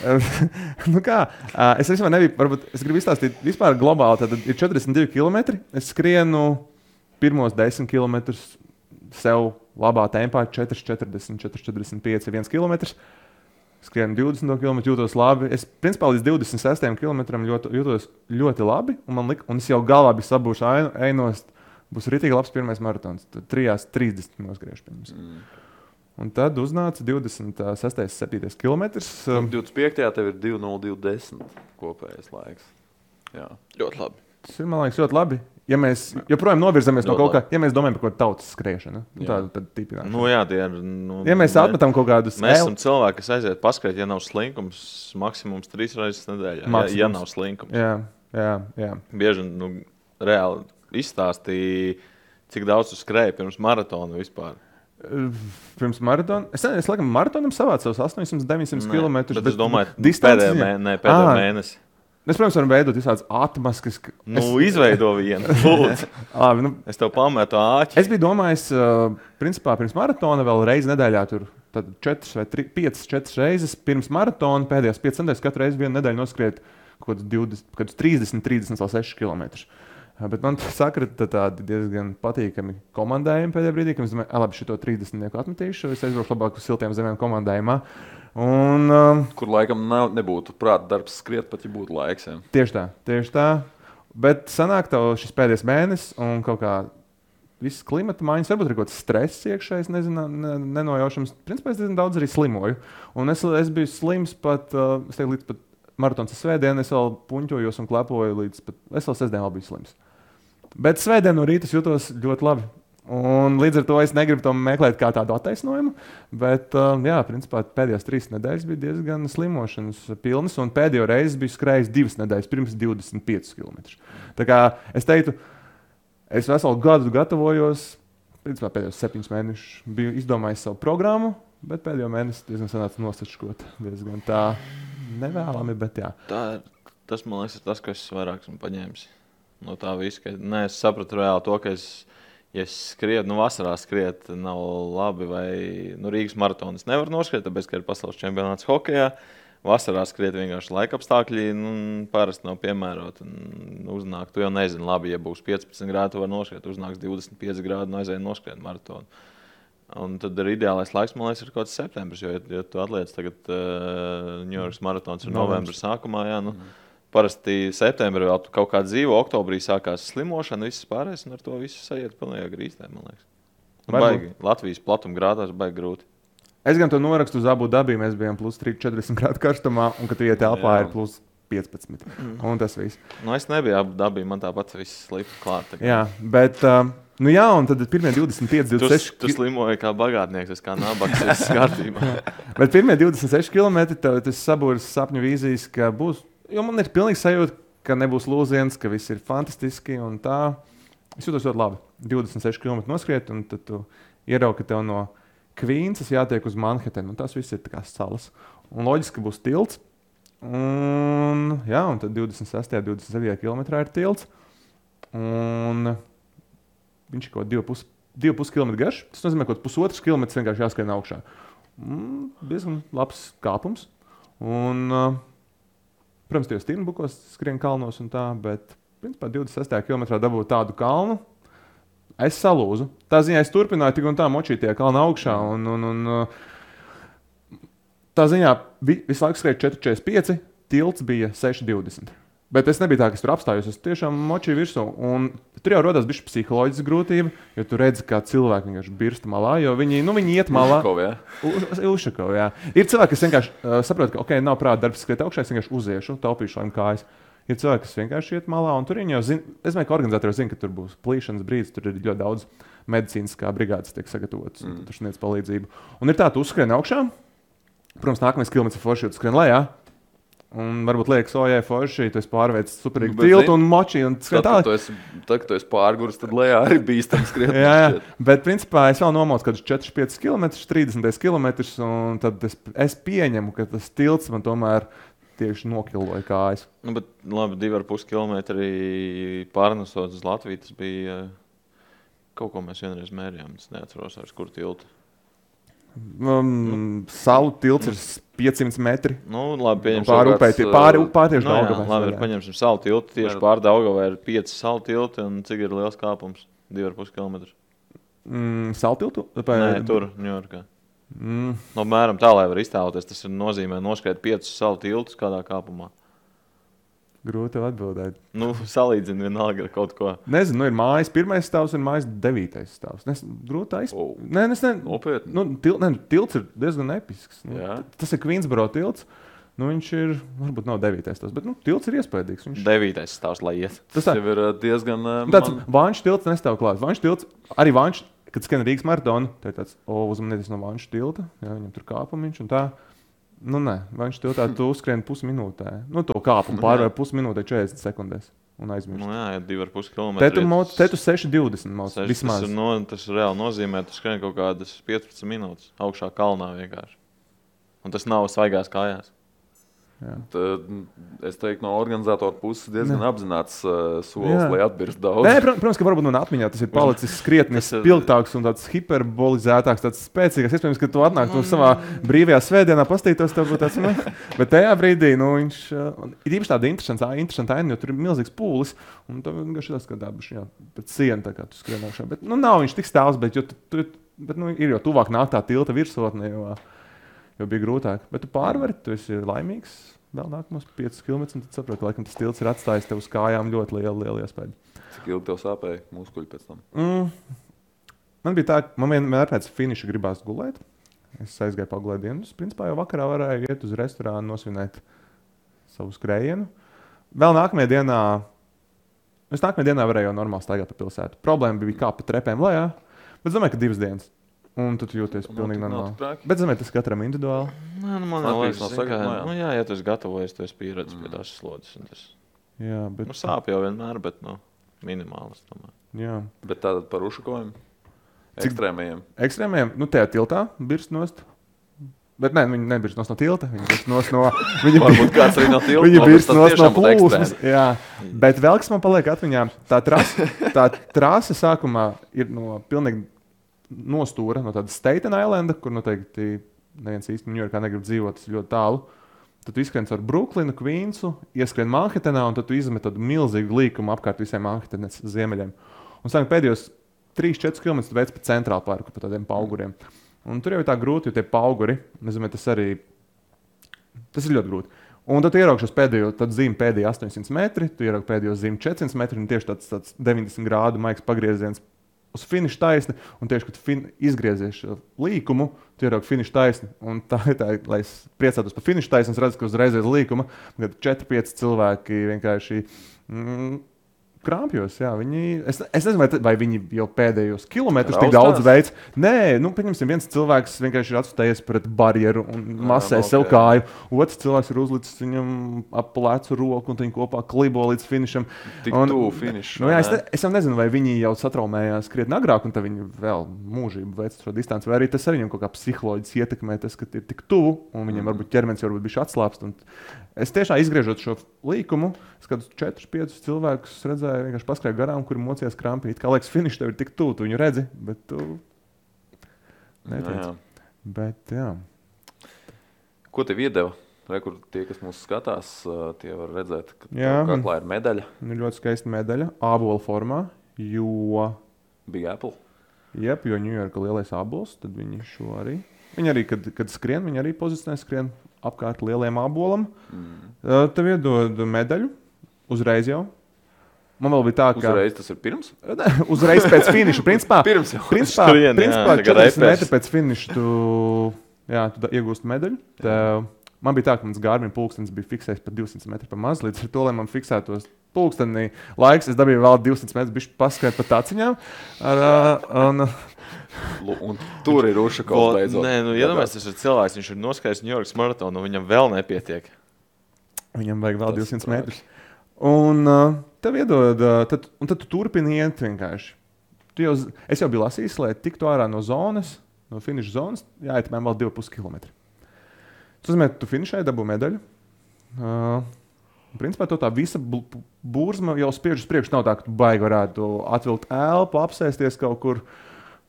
(laughs) nu kā, uh, es vispār nebiju, varbūt es gribu izstāstīt, vispār globāli tad ir 42 km. Es skrienu pirmos 10 km sev labā tempā, 4, 40, 4, 45, 1 km. Skrienu 20 km, jūtos labi. Es principā līdz 26 km jūtos ļoti labi. Un, lika, un es jau galvā biju sabūšs ainos. Būs rītīgi labs pirmais maratons. Tad 3.30 noskriešu pirms. Mm. Un tad uznāca 26, 7 km. Nu, 25. tev ir 2,0210 kopējais laiks. Jā. Ļoti labi. Tas ir man liekas ļoti labi. Ja mēs joprojām novirzamies no kaut kā, ja mēs domājam par kaut kādu tautas skriešanu, nu, tādu tad tipā. Nu, jā, tie ir. Nu, Ja mēs mē- atmetam kaut kādus Mēs esam cilvēki, kas aiziet paskriet, ja nav slinkums, maksimums trīs reizes nedēļā. Ja, Maksimums. ja nav slinkums. Jā, jā, jā. Bieži nu, reāli izstāstīja, cik daudz tu skrēji pirms maratona vispār. Pirms maratona. Es nezinu, es laikam maratonam savācu savus 800, 900 Nē, km. Bet es domāju, distanci pēdējā, ziņā- mē, ne, pēdējā Ā. mēnesī. Mēs, protams, varam veidot visādas atmaskas. ka- Nu, izveido vienu. Labi, (laughs) nu, Es tev pametu āķi. Es biju domājis, uh, principā pirms maratona vēl reizi nedēļā, tur 4 vai 5, 4 reizes pirms maratona, pēdējās 5 nedēļas, katru reizi vienu nedēļu noskriet kaut kādus 20, kaut kādus 30, 36 km. Uh, Bet man (laughs) sakrita tādi diezgan patīkami komandējumi pēdējā brīdī, kad es domāju, "Ā, labi, šo 30 atmetīšu, es aizbraukšu labāk uz siltiem zemēm komandējumā. Un, um, Kur laikam nav, nebūtu prāta darbs skriet, pat ja būtu laiks. Jā. Tieši tā, tieši tā. Bet sanāk, tev šis pēdējais mēnesis un kaut kā viss klimata maiņas, varbūt arī kaut kāds stress iekšējs, nezinu, ne, nenojaušams. Principā es diezgan daudz arī slimoju. Un es, es biju slims pat, uh, es teiktu, līdz pat maratona svētdienai, es vēl puņķojos un klepoju līdz pat, es vēl sestdienā vēl biju slims. Bet svētdien no rīta jutos ļoti labi. Un līdz ar to es negribu to meklēt kā tādu attaisnojumu. Bet, uh, jā, principā pēdējās trīs nedēļas bija diezgan slimošanas pilnas. Un pēdējo reizi biju skrējis divas nedēļas, pirms 25 km. Tā kā es teiktu, es veselu gadu gatavojos. Principā pēdējos septiņus mēnešus biju izdomājis savu programmu, bet pēdējo mēnesi diezgan sanāca nosačkot. Diezgan tā nevēlami, bet jā. Tā tas, man liekas, tas, ko es vairāk esmu paņēmis no tā visa. Ka, nē, es sapratu reāli to, ka es, ja es skrietu, nu, vasarā skriet nav labi, vai nu, Rīgas maratonas nevar noskriet, tāpēc, ka ir pasaules čempionāts hokeja. Vasarā skriet vienkārši laika apstākļi, nu, parasti nav piemēroti. Uznāk, tu jau nezini, labi, ja būs 15 grādi, tu vari noskriet, uznāks 25 grādi, un aiziet noskriet maratonu. Un tad ir ideālais laiks, man liekas, ir kaut kāds septembris. Jo, ja, ja tu atliec tagad uh, Ņujorkas maratons ir novembris sākumā, jā, nu, mm. Parasti septembrī vēl tu kaut kā dzīvo, oktobrī sākās slimošana, viss pārējais, un ar to viss sajiet pilnajā grīstē, man liekas. Nu, baigi, Latvijas platuma grādās baigi grūti. Es gan to norakstu uz abu dabīm. Mēs bijām plus 3, 40 grādu karstumā, un kad tu iet telpā, Jā. ir plus 15. Un tas viss. Nu, es nebiju abu dabī, man tāpat viss slipa klāt. kā. Jā, bet. Um, Nu jā, un tad pirmie 25, Tu, 26 tu slimoji kā bagātnieks, es kā nabaks, ir (laughs) kārtībā. Bet pirmie 26 km tas sabūris sapņu vīzijas, ka būs. Jo man ir pilnīgi sajūta, ka nebūs lūziens, ka viss ir fantastiski un tā. Es jūtos ļoti labi. 26 km noskriet, un tad tu ieraugi, ka tev no Kvīnsas jātiek uz Manhattan. un Tas viss ir kā salas. Un loģiski, būs tilts. Un, jā, un tad 26. un 27. kilometrā ir tilts. Un viņš ir kaut kāds 2,5 km garš. Tas nozīmē, ka pusotrs kilometrs vienkārši jāskrien augšā. Mm, diezgan labs kāpums. Un, uh, protams, tie stīmbukos skrien kalnos un tā, bet principā 26. kilometrā dabūt tādu kalnu. Es salūzu. Tā ziņā es turpināju tik un tā močīt tie kalni augšā. Un, un, un, uh, tā ziņā vi, visu laiku skrēja 4,45, tilts bija 6,20. Bet es nebiju tā, ka es tur apstājos. Es tiešām močīju virsū. Un tur jau rodas bišķi psiholoģiska grūtība, jo tu redzi, kā cilvēki vienkārši birsta malā, jo viņi, nu, viņi iet malā. Ušakov, jā. Ir cilvēki, kas vienkārši uh, saprot, ka, ok, nav prāta darbs skriet augšā, es vienkārši uziešu, taupīšu laim kājas. Ir cilvēki, kas vienkārši iet malā, un tur viņi jau zina, es domāju, ka organizatori zina, ka tur būs plīšanas brīdis, tur ir ļoti daudz medicīniskā brigādes tiek sagatavotas, un tur sniedz palīdzību. Un ir tā, tu uzskrien augšā, protams, nākamais kilometrs forši, tu skrien lejā. Un varbūt liekas, o, jā, forši, tu esi pārveicis superīgu Bet tiltu un moči un Tad, kad tu esi, tad, tu esi pārgājis, tad lejā arī bīstami skriet. Jā, jā. bet principā es vēl nomocu kaut kādus 4-5 km, 30 km, un tad es, es pieņemu, ka tas tilts man tomēr tieši nokiloja kājas. Nu, bet, labi, divi ar pus kilometri pārnesot uz Latviju. Tas bija eh, kaut ko mēs vienreiz mērījām. Es neatceros, vairs, kur tiltu. Um, Salu tilts ir 500 metri. Nu, labi, pieņemsim, Pāri upē, tie uh, pāri pāri tieši Nu, Daugavai. labi, ir, paņemsim salu tiltu. Tieši pāri Daugavai ir 5 salu tilti un cik ir liels kāpums? 2,5 km. Mm, Salu tiltu? Vai- Nē, tur, Ņujorkā. Mm, No mēram tā, lai var iztēloties, tas nozīmē noskriet 5 salu tiltus kādā kāpumā. Grūti atbildēt. Nu, salīdzinu vienalga ar kaut ko. Nezinu, nu ir mājas pirmais stāvs un mājas devītais stāvs. Nes, grūti. Oh. Nē, es ne, Nopietni. nu, til, ne, tilts ir diezgan episks. Nu, tas ir Queensboro tilts. Nu, viņš ir, varbūt nav devītais stāvs, bet nu, tilts ir iespējams. Viņš... Devītais stāvs, lai iet. Tas tā, ir diezgan. tāds man- vanšu tilts nestāv klāts. Vanšu tilts, arī vanšu, kad skan Rīgas maratonu, tad tāds, o, uzmanieties no vanšu tilta, jā, viņam tur kāpumiņš un tā. Nu, nē, vanšu tiltā tu uzskrien pusminūtē. Nu, to kāpumu (laughs) Nu, pārvēr jā. pusminūtē 40 sekundēs un aizmirst. Nu, jā, ir 2,5 km. Te tu, mo- te tu 6,20 mauc, Tas, vismaz. tas, no, tas reāli nozīmē, tu skrien kaut kādas 15 minūtes augšā kalnā vienkārši. Un tas nav svaigās kājās. Tad, es teiktu, no organizatora puses diezgan Ne. apzināts uh, solis, Jā. lai atbirst daudz. Nē, protams, ka varbūt manā atmiņā tas ir palicis (laughs) krietni spilgtāks un tāds hiperbolizētāks, tāds spēcīgāks. Iespējams, ka tu atnāk to savā brīvajā svētdienā, pastītos, tev būtu tāds, nu, bet tajā brīdī, nu, viņš uh, ir īpaši tāda interesanta, interesanta aina, jo tur ir milzīgs pūlis, un tev vienkārši tas, ka dabas, jā, pēc siena tā kā tu skrien augšā. Bet, nu, nav viņš tik stāvs, bet, jo tu, tu, bet, nu, ir jau tuvāk nāk tā tilta virsotne, jo, jo bija grūtāk. Bet tu pārvari, tu esi laimīgs. Vēl nākamos 5 km, un tad saproti, ka laikam, tas tilts ir atstājis tev uz kājām ļoti lielu, lielu iespēju. Cik ilgi tev sāpēja muskuļi pēc tam? Mm. Man bija tā, ka man vienmēr pēc finiša gribās gulēt. Es aizgāju pagulēt dienu. Es principā jau vakarā varēju iet uz restorānu, nosvinēt savu skrējienu. Vēl nākamajā dienā, es nākamajā dienā varēju jau normāli staigāt pa pilsētu. Problēma bija kā pa trepēm lejā, bet es domāju, ka divas dienas. Un tu jūties Nu, pilnīgi normāli. Bet, zinu, tas katram individuāli. Nē, nu, man liekas, no zini, ka, sagatavojuma. nu, jā, ja tu esi gatavojies, tu esi pieredzējis mm. pie tās slodzes. un Tas Jā, bet, nu, sāp jau vienmēr, bet nu, minimāli. es domāju. jā. Bet tātad par ušakoviem? Ekstrēmajiem. ekstrēmiem, nu, tajā tiltā birst nost. Bet nē, viņi nebirst nost no tilta. Viņi birst nost no. (laughs) Viņi Varbūt kāds arī no tilta. Viņi nobrist, birst tas nost no būtu plūsmas. Jā, bet vēl kas man paliek atmiņā, tā trase, (laughs) tā trase sākumā ir no pilnīgi nostūra, no tādas Staten Islanda, kur noteikti neviens īsti Ņujorkā negrib dzīvot, tas ir ļoti tālu. Tad tu izskrien caur Brooklynu, Kvīnsu, ieskrien Manhetenā, un tad tu izmet tādu milzīgu līkumu apkārt visiem Manhetenas ziemeļiem. Un sākumā pēdējos 3-4 km veic pa centrālu parku, pa tādiem auguriem. Un tur jau ir tā grūti, jo tie auguri, nezinu, tas arī tas ir ļoti grūti. Un tad tu ieraugi šos pēdējo zīmi, pēdējo 800 metru, tu ieraugi pēdējo zīmi 400 metru, un tieši tāds, tāds 90 grādu maigs pagrieziens uz finiša taisni. Un tieši, kad fin izgriezies šo līkumu, tu ieraugi finiša taisni. Un tā ir (laughs) tā, lai es priecātos par finiša taisni, redzu, ka uzreiz aiz līkuma kad 4-5 cilvēki vienkārši mm, Krampjos, jā, viņi. Es, es nezinu, vai, vai viņi jau pēdējos kilometrus tik daudz veids. Nē, nu, pieņemsim, viens cilvēks vienkārši ir atstājis pret barjeru un masē nu, sev ok. kāju. Otrs cilvēks ir uzlicis viņam ap plecu roku un viņi kopā klibo līdz finišam. Tik Un- tuvu finišam. Nu, jā, es, ne, es jau nezinu, vai viņi jau satraumējās krietni agrāk, un tad viņi vēl mūžīgi veic šo distanci, vai arī tas arī viņam kaut kā psiholoģiski ietekmē, tas, ka ir tik tuvu, un viņam Mhm. varbūt ķermenis varbūt bija atslābst. un Es tiešām izgriežot šo līkumu, skatos 4, 5 cilvēkus, redzēju, vienkārši paskrēju garām, kuri mocījās krampīt. Kā liekas, finišs tev ir tik tuvu, tu viņu redzi, bet tu netiec. Jā, jā. Bet, jā. Ko tev iedeva? Re, kur tie, kas mūs skatās, tie var redzēt, ka Jā, tā kaklā ir medaļa. Nu, ļoti skaista medaļa, ābola formā, jo Bija Apple. Jep, jo Ņujorka lielais abols, tad viņi šo arī. Viņi arī, kad, kad skrien, viņi arī pozicionē skrien apkārt lieliem abolam. Mm. Uh, tev iedod medaļu uzreiz jau. Man vēl bija tā, ka Uzreiz tas ir pirms? Ne, (laughs) uzreiz pēc finiša. Principā, (laughs) Pirms jau. principā, Skrien, jā, principā kā 40 repers. metri pēc finiša tu, jā, tu iegūsti medaļu. Tev, man bija tā, ka mans gārmina pulkstenis bija fiksēts par 200 metrus pa maz. Līdz ar to, lai man fiksētos pulkstenī laiks, es dabūju vēl 200 metrus, bišķi paskatīt pa taciņām. Ar, Lu- Un tur ir Ušakovs Ko- beidzot. Nē, nu, iedomājieties, tas ir cilvēks, viņš ir noskaidrojis New York maratonu, un viņam vēl nepietiek. Viņam vajag vēl Tas 200 traki. metrus. Un uh, tev iedod, uh, tad, un tad tu turpini iet vienkārši. Tu jau, es jau biju lasījis, lai tiktu ārā no zonas, no finiša zonas, jāiet apmēram vēl 2,5 km. Tas nozīmē, ka tu finišai dabū medaļu. Uh, Principā to tā visa bu- bu- burzma jau spiež uz priekšu. Nav tā, ka tu baigi varētu atvilkt elpu, apsēsties kaut kur.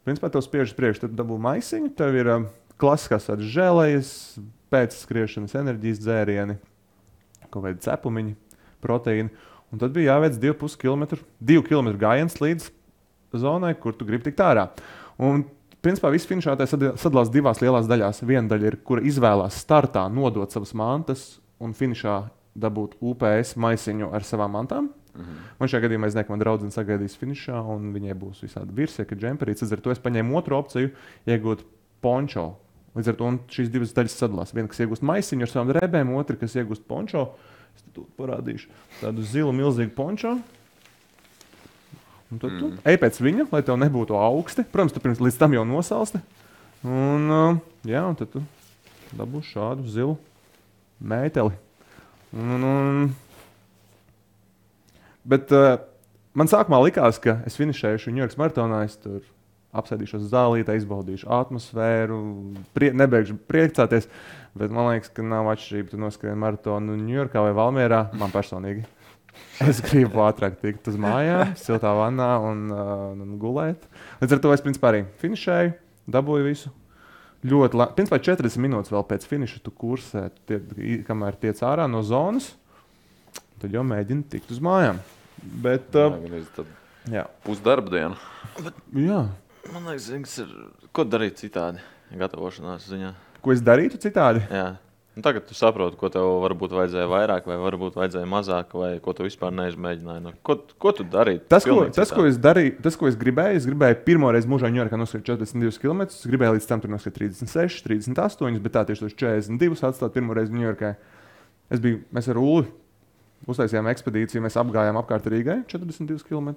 Principā tev spiež uz priekšu, tad dabū maisiņu. Tev ir um, klasiskās tādas žēlējas, pēcskriešanas enerģijas dzērieni, kaut kādi cepumiņi, proteīni. Un tad bija jāveic 2,5 km, 2 km gājiens līdz zonai, kur tu gribi tikt ārā. Un, principā, viss finišētājs sadalās divās lielās daļās. Viena daļa ir, kur izvēlās startā nodot savas mantas un finišā dabūt UPS maisiņu ar savām mantām. Mhm. Man šajā gadījumā es man draudzene sagaidīs finišā, un viņai būs visādi virsnieki, džemperītes. Līdz ar to es paņēmu otru opciju, iegūt pončo. Līdz ar to un šīs divas daļas sadalās. Viena, kas iegūst maisiņu ar savām drēbēm, otra, kas iegūst pončo. Es tev parādīšu tādu zilu, milzīgu pončo. Un tad tu Mm. ej pēc viņa, lai tev nebūtu augsti. Protams, tu pirms līdz tam jau nosalsti. Un, uh, jā, un tad tu dabūsi šādu zilu mēteli. Un, un, bet uh, man sākumā likās, ka es finišēšu Ņujorkas maratonā. Es tur apsēdīšos zālītē, izbaudīšu atmosfēru, prie, nebeigšu priecāties. Bet man liekas, ka nav atšķirība. Tu noskrien maratonu Ņujorkā vai Valmjerā. Man personīgi. (laughs) Es gribu ātrāk tikt uz mājām, siltā vannā un, uh, un gulēt. Līdz ar to es principā arī finišēju, dabūju visu. Ļoti labi. Principā 40 minūtes vēl pēc finiša tu kursē, tie, kamēr tiec ārā no zonas. Tad jau mēģini tikt uz mājām. Bet, uh, Tad jā. pusdarba diena. jā. Man liekas, zins, ir, ko darīt citādi, gatavošanās ziņā. Ko es darītu citādi? Jā. Nu, tagad tu saproti, ko tev varbūt vajadzēja vairāk, vai varbūt vajadzēja mazāk, vai ko tu vispār neizmēģināji. Nu, ko, ko tu darīji? Tas, ko, Pilnīgi tas, ko citādi. es darīju, tas, ko es gribēju, es gribēju pirmo reizi mūžā Ņujorkā noskrīt 42 km. Es gribēju līdz tam tur noskrīt 36, 38, bet tā tieši tos 42 atstāt pirmo reizi Ņujorkā. Es biju, mēs ar Ulu uztaisījām ekspedīciju, mēs apgājām apkārt Rīgai 42 km.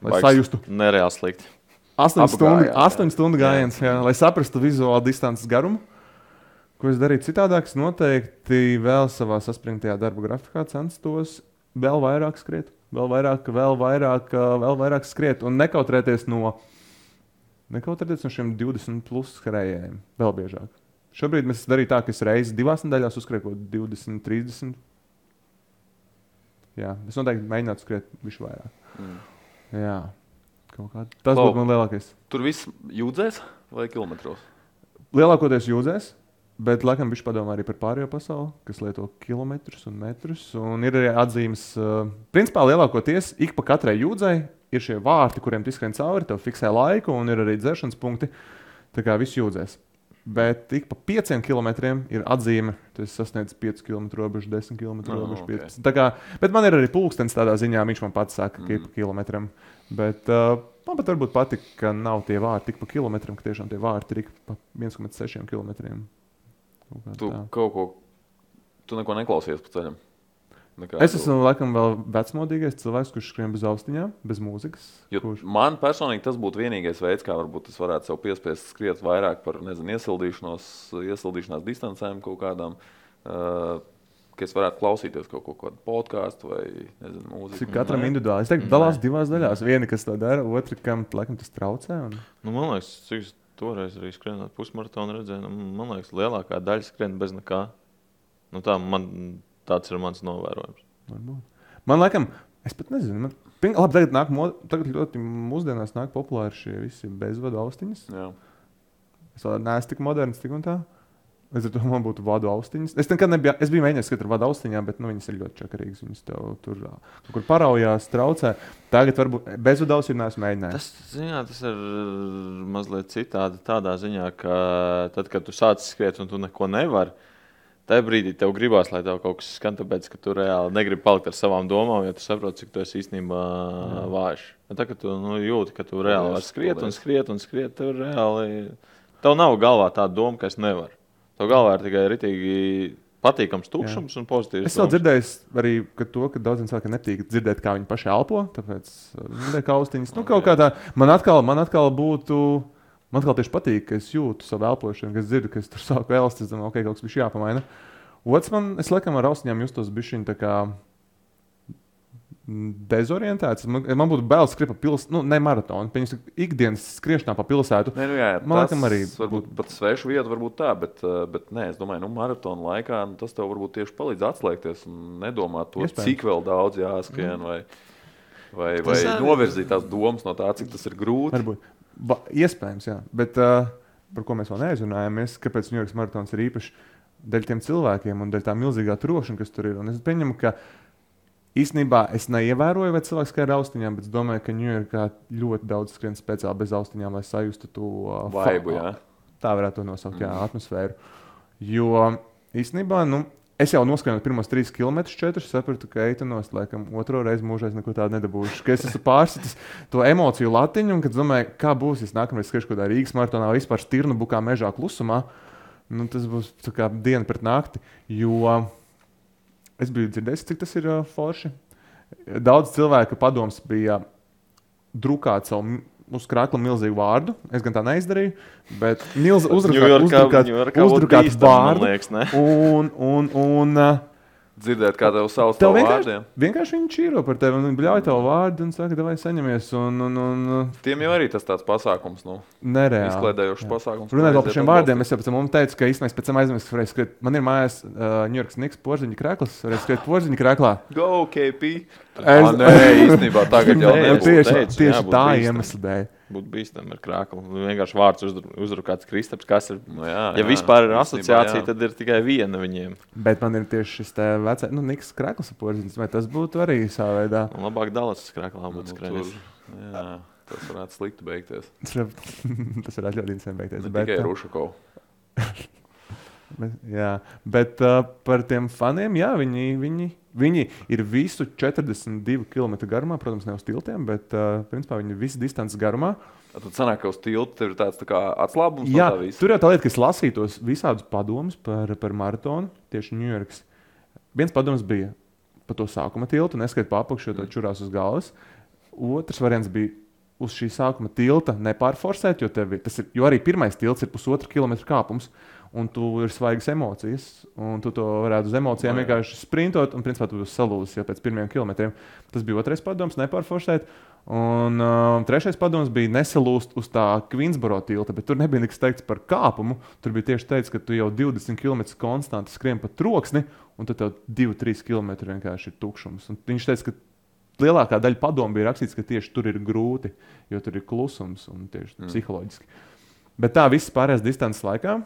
Lai Baigs sajustu Nereāli slikti. 8 Apgājāt, stundu, jā. 8 stundu gājiens, jā, lai saprastu vizuālu distances garumu. Ko es darīju citādāk, es noteikti vēl savā saspringtajā darba grafikā censtos vēl vairāk skriet, vēl vairāk, vēl vairāk, vēl vairāk skriet un nekautrēties no, nekautrēties no šiem 20 plus skrējējiem. Vēl biežāk. Šobrīd mēs darījām tā, ka es reizes divās nedēļās ko 20, 30. Jā, es noteikti mēģinātu skriet viņš vairāk. Mm. Jā, kaut kā. Tas Klau. būtu man lielākais. Tur viss jūdzēs vai kilometros? Lielākoties jūdzēs, bet laikam viņš padomā arī par pārējo pasauli, kas lieto kilometrus un metrus. Un ir arī atzīmes, uh, principā lielākoties ik pa katrai jūdzei ir šie vārti, kuriem tu izskrien cauri, tev fiksē laiku un ir arī dzeršanas punkti. Tā kā viss jūdzēs. Bet ik pa pieciem kilometriem ir atzīme, ka tas sasniedz 5 km robežu, 10 km Oh, robežu. ok. 15. Tā Kā, bet man ir arī pulkstenis tādā ziņā, viņš man pats saka, ka ir Mm. pa kilometram. Bet uh, man pat varbūt patīk, ka nav tie vārti tik pa kilometram, ka tiešām tie vārti ir pa 1,6 km. Tu tā. kaut ko, tu neko neklausies pa ceļam. Es esmu laikam vēl vecmodīgais cilvēks, kurš skrien bez austiņām, bez mūzikas. Jo Kurš... man personīgi tas būtu vienīgais veids, kā varbūt es varētu sev piespiest skriet vairāk par nezinu, iesildīšanos, iesildīšanās distancēm kaut kādām. Uh, ka es varētu klausīties kaut ko tādu podkāstu vai nezinu, mūziku. Cik katram Nē. individuāli. Es teiktu, dalās divās daļās. Viena, kas to dara, otra, kam laikam tas traucē. Un... Nu, man liekas, cik es toreiz arī skrienu pusmaratonu redzēju, nu, man liekas, lielākā daļa skrien bez nekā. Nu, tā, man, tāds ir mans novērojums. Varbūt. Man liekas, es pat nezinu. Man... Ping, labi, tagad, nāk, mo... tagad ļoti mūsdienās nāk populāri šie visi bezvadu austiņas. Jā. Es vēl neesmu tik moderns, tik un tā. Līdz ar to man būtu vadu austiņas. Es nekad nebiju, es biju mēģinājis skatīt ar vadu austiņām, bet nu, viņas ir ļoti čakarīgas. Viņas tev tur kaut kur paraujās, traucē. Tagad varbūt bezvadu austiņām neesmu mēģinājis. Tas, ziņā, tas ir mazliet citādi tādā ziņā, ka tad, kad tu sāc skriet un tu neko nevari, tajā brīdī tev gribās, lai tev kaut kas skan, tāpēc, ka tu reāli negribi palikt ar savām domām, jo tu saproti, cik tu esi īstenībā vājš. Tā, kad tu nu, jūti, ka tu reāli vari skriet un skriet un skriet, tev reāli tev nav galvā tā doma, ka es nevaru. Tev galvā ir tikai ritīgi patīkams tukšums un pozitīvs. Es domas. dzirdēju arī ka to, ka daudziem cilvēkiem nepatīk dzirdēt, kā viņi paši elpo. Tāpēc liek austiņas. Nu, kaut kā tā, man atkal, man atkal būtu. Man atkal tieši patīk, ka es jūtu savu elpošanu, ka es dzirdu, ka es tur sāku elst. Es domāju, ok, kaut kas bija jāpamaina. Otrs man, es laikam ar austiņām justos bišķiņ tā kā mm, dezorientēts. Man, man būtu bail skriet pa pilsētu, nu, ne maratonu, piemēram, ikdienas skriešanā pa pilsētu. Nē, nu, jā, Man liekas, arī varbūt pat svešu vietu, varbūt tā, bet, uh, bet nē, es domāju, nu, maratona laikā nu, tas tev varbūt tieši palīdz atslēgties un nedomāt to, Iespējams. cik vēl daudz jāskrien. Vai, vai, vai arī- novirzīt tās domas no tā, cik tas ir grūti. Varbūt. Ba, iespējams, jā. Bet uh, par ko mēs vēl neaizrunājāmies, kāpēc Ņujorkas maratons ir īpašs dēļ tiem cilvēkiem un dēļ tā milzīgā trokšņa, kas tur ir. Un es pieņemu, ka īstenībā es neievēroju, vai cilvēks kā ar austiņām, bet es domāju, ka Ņujorkā ļoti daudz skrien speciāli bez austiņām, lai sajustu to uh, Vaibu, jā. Tā varētu nosaukt, jā, atmosfēru. Jo īstenībā, nu, es jau noskrienu pirmos trīs km, četrus, sapratu, ka eitanos, laikam, otro reizi mūžā es neko tādu nedabūšu. Ka es esmu pārsitis to emociju latiņu, un kad domāju, kā būs, ja nākamreiz skriešu kaut kādā Rīgas maratonā, vispār stirnu bukā mežā klusumā, nu, tas būs kā diena pret nakti. Jo es biju dzirdējis, cik tas ir uh, forši. Daudz cilvēku padoms bija drukāt savu uz krākla milzīgu vārdu. Es gan tā neizdarīju, bet milz, bīstami, man vārdu. liekas? Un, un, un uh, Dzirdēt, kā tev sauc par vienkārši, vārdiem. vienkārši viņi čīro par tevi un bļauj tev vārdu un saka, vai saņemies. Un, un, un, Tiem jau arī tas tāds pasākums, nu, nereāli. izklaidējošs Jā. pasākums. Runājot par šiem vārdiem, es jau pēc tam teicu, ka īstenībā pēc tam aizmirsu, ka skriet. Man ir mājās uh, Ņujorkas Niks porziņa krēkls, varēju skriet porziņa krēklā. Go, KP! Es-. Nē, īstenībā (laughs) tagad jau Nē, tieši teicu, tieši jā, tā iemesla dēļ. Būtu bīstami ar krāklu. Nu, Vienkārši vārds uzrukāts Kristaps, kas ir. Nu, jā, Ja jā, vispār ir asociācija, jā. tad ir tikai viena viņiem. Bet man ir tieši šis te vecais, nu, Niks krēkls porziņš, vai tas būtu arī savā veidā. Un labāk dalās uz krāklā Nu, būtu skrējis. jā, tas varētu slikti beigties. (laughs) Tas varētu ļoti interesanti beigties. Ne Bet, tikai uh, Rušakovs. (laughs) bet, jā, bet uh, par tiem faniem, jā, viņi, viņi, viņi ir visu 42 km garumā, protams, ne uz tiltiem, bet uh, principā viņi ir visu distances garumā. Tad sanāk, ka uz tilta ir tāds tā kā atslābums. Jā, no tā tur jau tā lieta, ka es lasīju tos visādus padomus par, par maratonu tieši Ņujorkas. Viens padoms bija par to sākuma tiltu, neskaidrs pa apakšu, jo to čurās uz galvas. Otrs variants bija uz šī sākuma tilta nepārforsēt, jo, tev ir- jo arī pirmais tilts ir pusotra kilometra kāpums. Un tu ir svaigas emocijas, un tu to varētu uz emocijām No, vienkārši sprintot, un principā tu būsi salūzis jau pēc pirmiem kilometriem. Tas bija otrais padoms, nepārforsēt. Un uh, trešais padoms bija nesalūst uz tā Queensboro tilta, bet tur nebija nekas teikts par kāpumu. Tur bija tieši teikts, ka tu jau 20 km konstanti skrien pa troksni, un tad tev 2-3 km vienkārši ir tukšums. Un viņš teica, ka lielākā daļa padomu bija rakstīts, ka tieši tur ir grūti, jo tur ir klusums un tieši mm. psiholoģiski. Bet tā visas pārējās distances laikā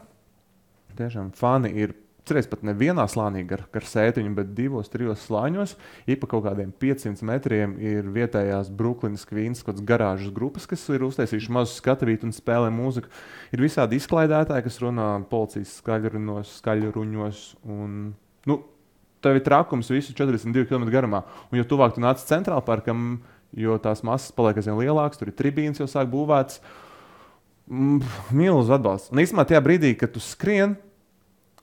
tiešām fani ir. Cerēs pat nevienā slānī ar, ar sētiņu, bet divos, trijos slāņos. Ik pa kaut kādiem 500 metriem ir vietējās Brooklynas kaut kādas garāžas grupas, kas ir uztaisījuši mazu skatuvītu un spēlē mūziku. Ir visādi izklaidētāji, kas runā policijas skaļruņos, skaļruņos. Un, nu, tev ir trakums visu 42 km garumā. Un jo tuvāk tu nāc centrālajam parkam, jo tās masas paliek aizvien lielākas, tur ir tribīnas jau sāk būvētas. Mm, Milzu atbalsts. Un īstenībā tajā brīdī, kad tu skrien,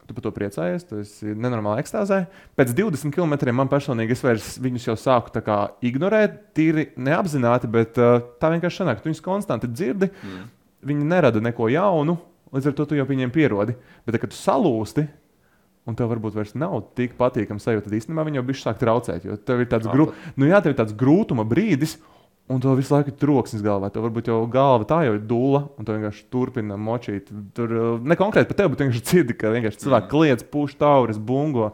Tu par to priecājies, tu esi nenormāli ekstāzē. Pēc 20 km man personīgi es vairs viņus jau sāku kā ignorēt, tīri neapzināti, bet uh, tā vienkārši sanāk, tu viņus konstanti dzirdi. Mm. Viņi nerada neko jaunu, līdz ar to tu jau pie viņiem pierodi. Bet, kad tu salūsti, un tev varbūt vairs nav tik patīkami sajūta, tad īstenībā viņi jau bišķi sāk traucēt. Jo tev ir tāds, gru... nu, jā, tev ir tāds grūtuma brīdis, un tev visu laiku ir troksnis galvā. Tev varbūt jau galva tā jau ir dūla, un tu vienkārši turpini močīt. Tur uh, ne konkrēti par tevi, bet vienkārši dzirdi, ka vienkārši cilvēki kliedz, pūš tauris, bungo.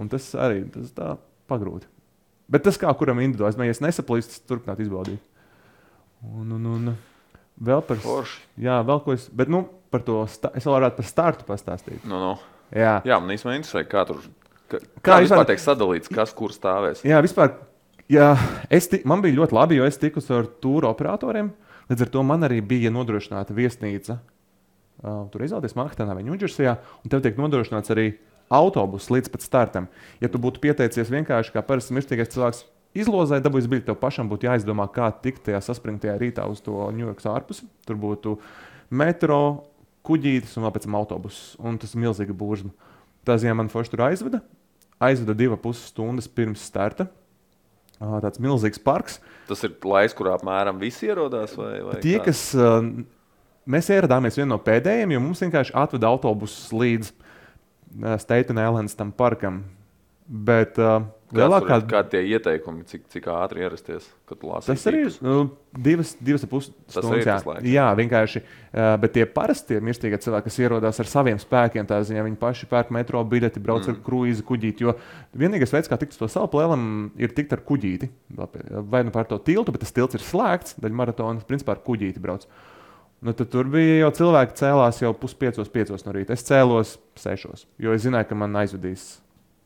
Un tas arī tas tā pagrūti. Bet tas kā kuram individuāli, ja es nesaplīstu, tas turpināt izbaudīt. Un, un, un vēl par, Forši. jā, vēl ko es, bet nu, par to, sta- es vēl varētu par startu pastāstīt. Nu, nu. Jā, Jā, man īstenībā interesē, kā tur kā, Kā vispār tiek sadalīts, kas kur stāvēs. Jā, vispār. Es ti, man bija ļoti labi, jo es tiku ar tūru operatoriem. Līdz ar to man arī bija nodrošināta viesnīca. Uh, tur izvēlēties Manhetenā vai Ņūdžersijā, un tev tiek nodrošināts arī autobus līdz pat startam. Ja tu būtu pieteicies vienkārši kā parasts mirstīgais cilvēks, izlozēji dabūjis biļeti, tev pašam būtu jāizdomā, kā tikt tajā saspringtajā rītā uz to Ņujorkas ārpusi. Tur būtu metro, kuģītis un pēc tam autobuss. Un tas ir milzīgi būžs. Tā ziņā man forši tur aizveda. Aizveda divas puses stundas pirms starta. Tāds milzīgs parks. Tas ir laiks, kurā apmēram visi ierodās. Vai, vai Tie, kā? kas uh, mēs ieradāmies viena no pēdējiem, jo mums vienkārši atveda autobusus līdz uh, Staten Islands tam parkam. Bet uh, lielākā Kādi tie ieteikumi, cik, cik ātri ierasties, kad lasi? Tas arī ir uh, divas, divas ar pus Tas stundas. Jā, laiks. jā vienkārši. Bet tie parastie mirstīgie cilvēki, kas ierodās ar saviem spēkiem, tā ziņā viņi paši pērk metro biļeti, brauc mm. ar kruīzu kuģīti. Jo vienīgais veids, kā tikt uz to salu plēlam, ir tikt ar kuģīti. Vai nu par to tiltu, bet tas tilts ir slēgts, daļa maratona, principā ar kuģīti brauc. Nu, tur bija jau cilvēki, kas cēlās jau puspiecos, piecos no rīta. Es cēlos sešos, jo es zināju, ka man aizvedīs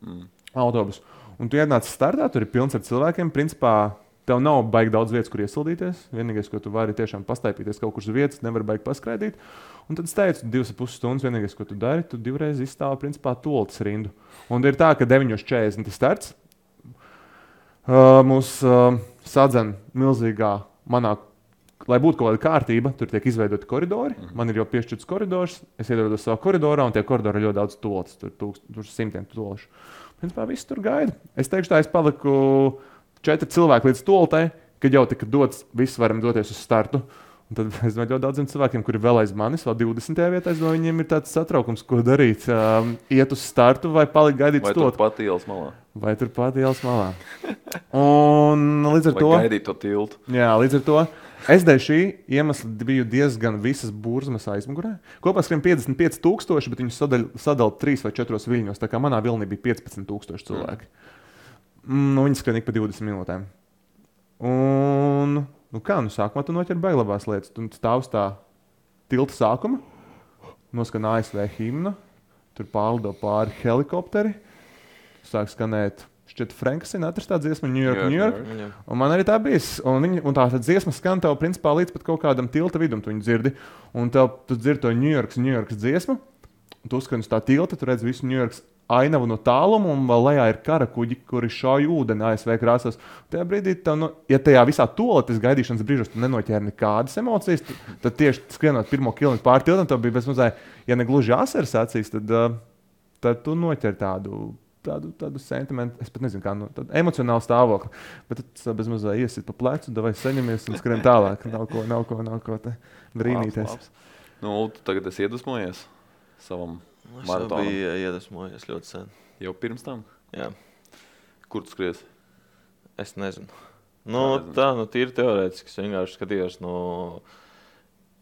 Mm. autobusu. Un tu ienāc startā, tur ir pilns ar cilvēkiem. Principā tev nav baigi daudz vietas, kur iesildīties. Vienīgais, ko tu vari tiešām pastaigāties kaut kur uz vietas, nevar baigi paskraidīt. Un tad es teicu, divas ar pus stundas, vienīgais, ko tu dari, tu divreiz izstāvi principā toltas rindu. Un ir tā, ka 9.40 ir starts. Uh, mūs uh, sadzen milzīgā manā. Lai būtu kaut kāda kārtība, tur tiek izveidoti koridori. -hmm. Man ir jau piešķirts koridors. Es iedodos savā koridorā, un tie koridori ir ļoti daudz tolts. Tur tūkst, tur simtiem tolšu. Principā viss tur gaida. Es teikšu, tā es paliku četri cilvēki līdz toltai, kad jau tika dots, visi varam doties uz startu. Un tad (laughs) es domāju, ļoti daudziem cilvēkiem, kuri vēl aiz manis, vēl 20. vietā, es domāju, viņiem ir tāds satraukums, ko darīt. Um, iet uz startu vai palikt gaidīt to, pat ielas malā? vai tur pat ielas malā. Un līdz ar Vai to. gaidīt to tiltu? Jā, līdz ar to es dēļ šī iemesla biju diezgan visas burzmas aizmugurē. Kopā skrien 55,000, bet viņus sadal- sadala 3 vai 4 viļņos. Tā kā manā vilnī bija 15,000 cilvēki. Mm. Nu, viņi skrien ik pa 20 minūtēm. Un, nu kā, nu sākumā tu noķer bailabās lietas. Tu stāv uz tā tilta sākuma, noskan ASV himna, tur pārlido pāri helikopteri, sāk skanēt. Šķiet, Franks ir atrastā dziesma, New York, New York. Jā. Un man arī tā bija. Un, viņi, un tā tad dziesma skan tev principā līdz pat kaut kādam tilta vidum, tu viņu dzirdi. Un tev, tu dzirdi to New York, New York dziesmu. Tu skan uz tā tilta, tu redz visu New York ainavu no tāluma, un vēl lejā ir kara kuģi, kuri šauj ūdeni ASV krāsās. Tajā brīdī, tev, nu, ja tajā visā toaletes gaidīšanas brīžos tu nenoķēri nekādas emocijas, tad, tieši skrienot pirmo kilometru pāri tiltam, tev bija bezmazliet, ja ne gluži asaras acīs, tad, uh, tad tu noķer tādu. Tādu, tādu sentimentu, es pat nezinu, kā nu, tādu emocionālu stāvokli. Bet tad bez mazā iesit pa plecu, vai saņemies un skrien tālāk. Nav ko, nav ko, nav ko brīnīties. Labs, labs. Nu, tagad esi iedvesmojies savam Es jau Maratonam. biju iedvesmojies ļoti sen. jau pirms tam. Jā. Kur tu skries? Es nezinu. Nu, tā, nu, tīri teorētiski. Es vienkārši skatījos, nu,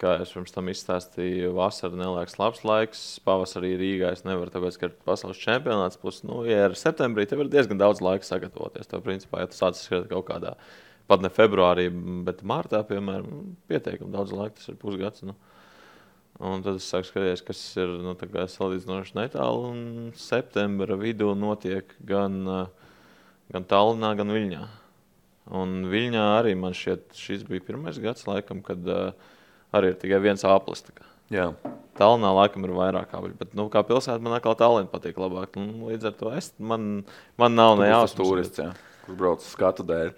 kā jau pirms tam izstāstīju, vasarā nelaiks labs laiks. Pavasarī Rīgā es nevaru, tāpēc, ka ir pasaules čempionāts. Plus, nu, ja ir septembrī, tev ir diezgan daudz laika sagatavoties. Tev, principā, ja tu sāc skriet kaut kādā, pat ne februārī, bet martā, piemēram, pieteikumi daudz laika, tas ir pusgads. Nu. Un tad es sāku skatīties, kas ir nu, salīdzinoši netālu. Septembra vidū notiek gan, gan Tallinā, gan Viļņā. Un Viļņā arī man šķiet, šis bija pirmais gads, laikam, kad uh, arī ir tikai viens aplis. tā Tallinā laikam ir vairāk apli, bet nu, kā pilsēta man atkal Tallinn patīk labāk. Un, līdz ar to es, man, man nav tu ne būsi tas jausmas. turists, jā, kurš brauc skatu dēļ.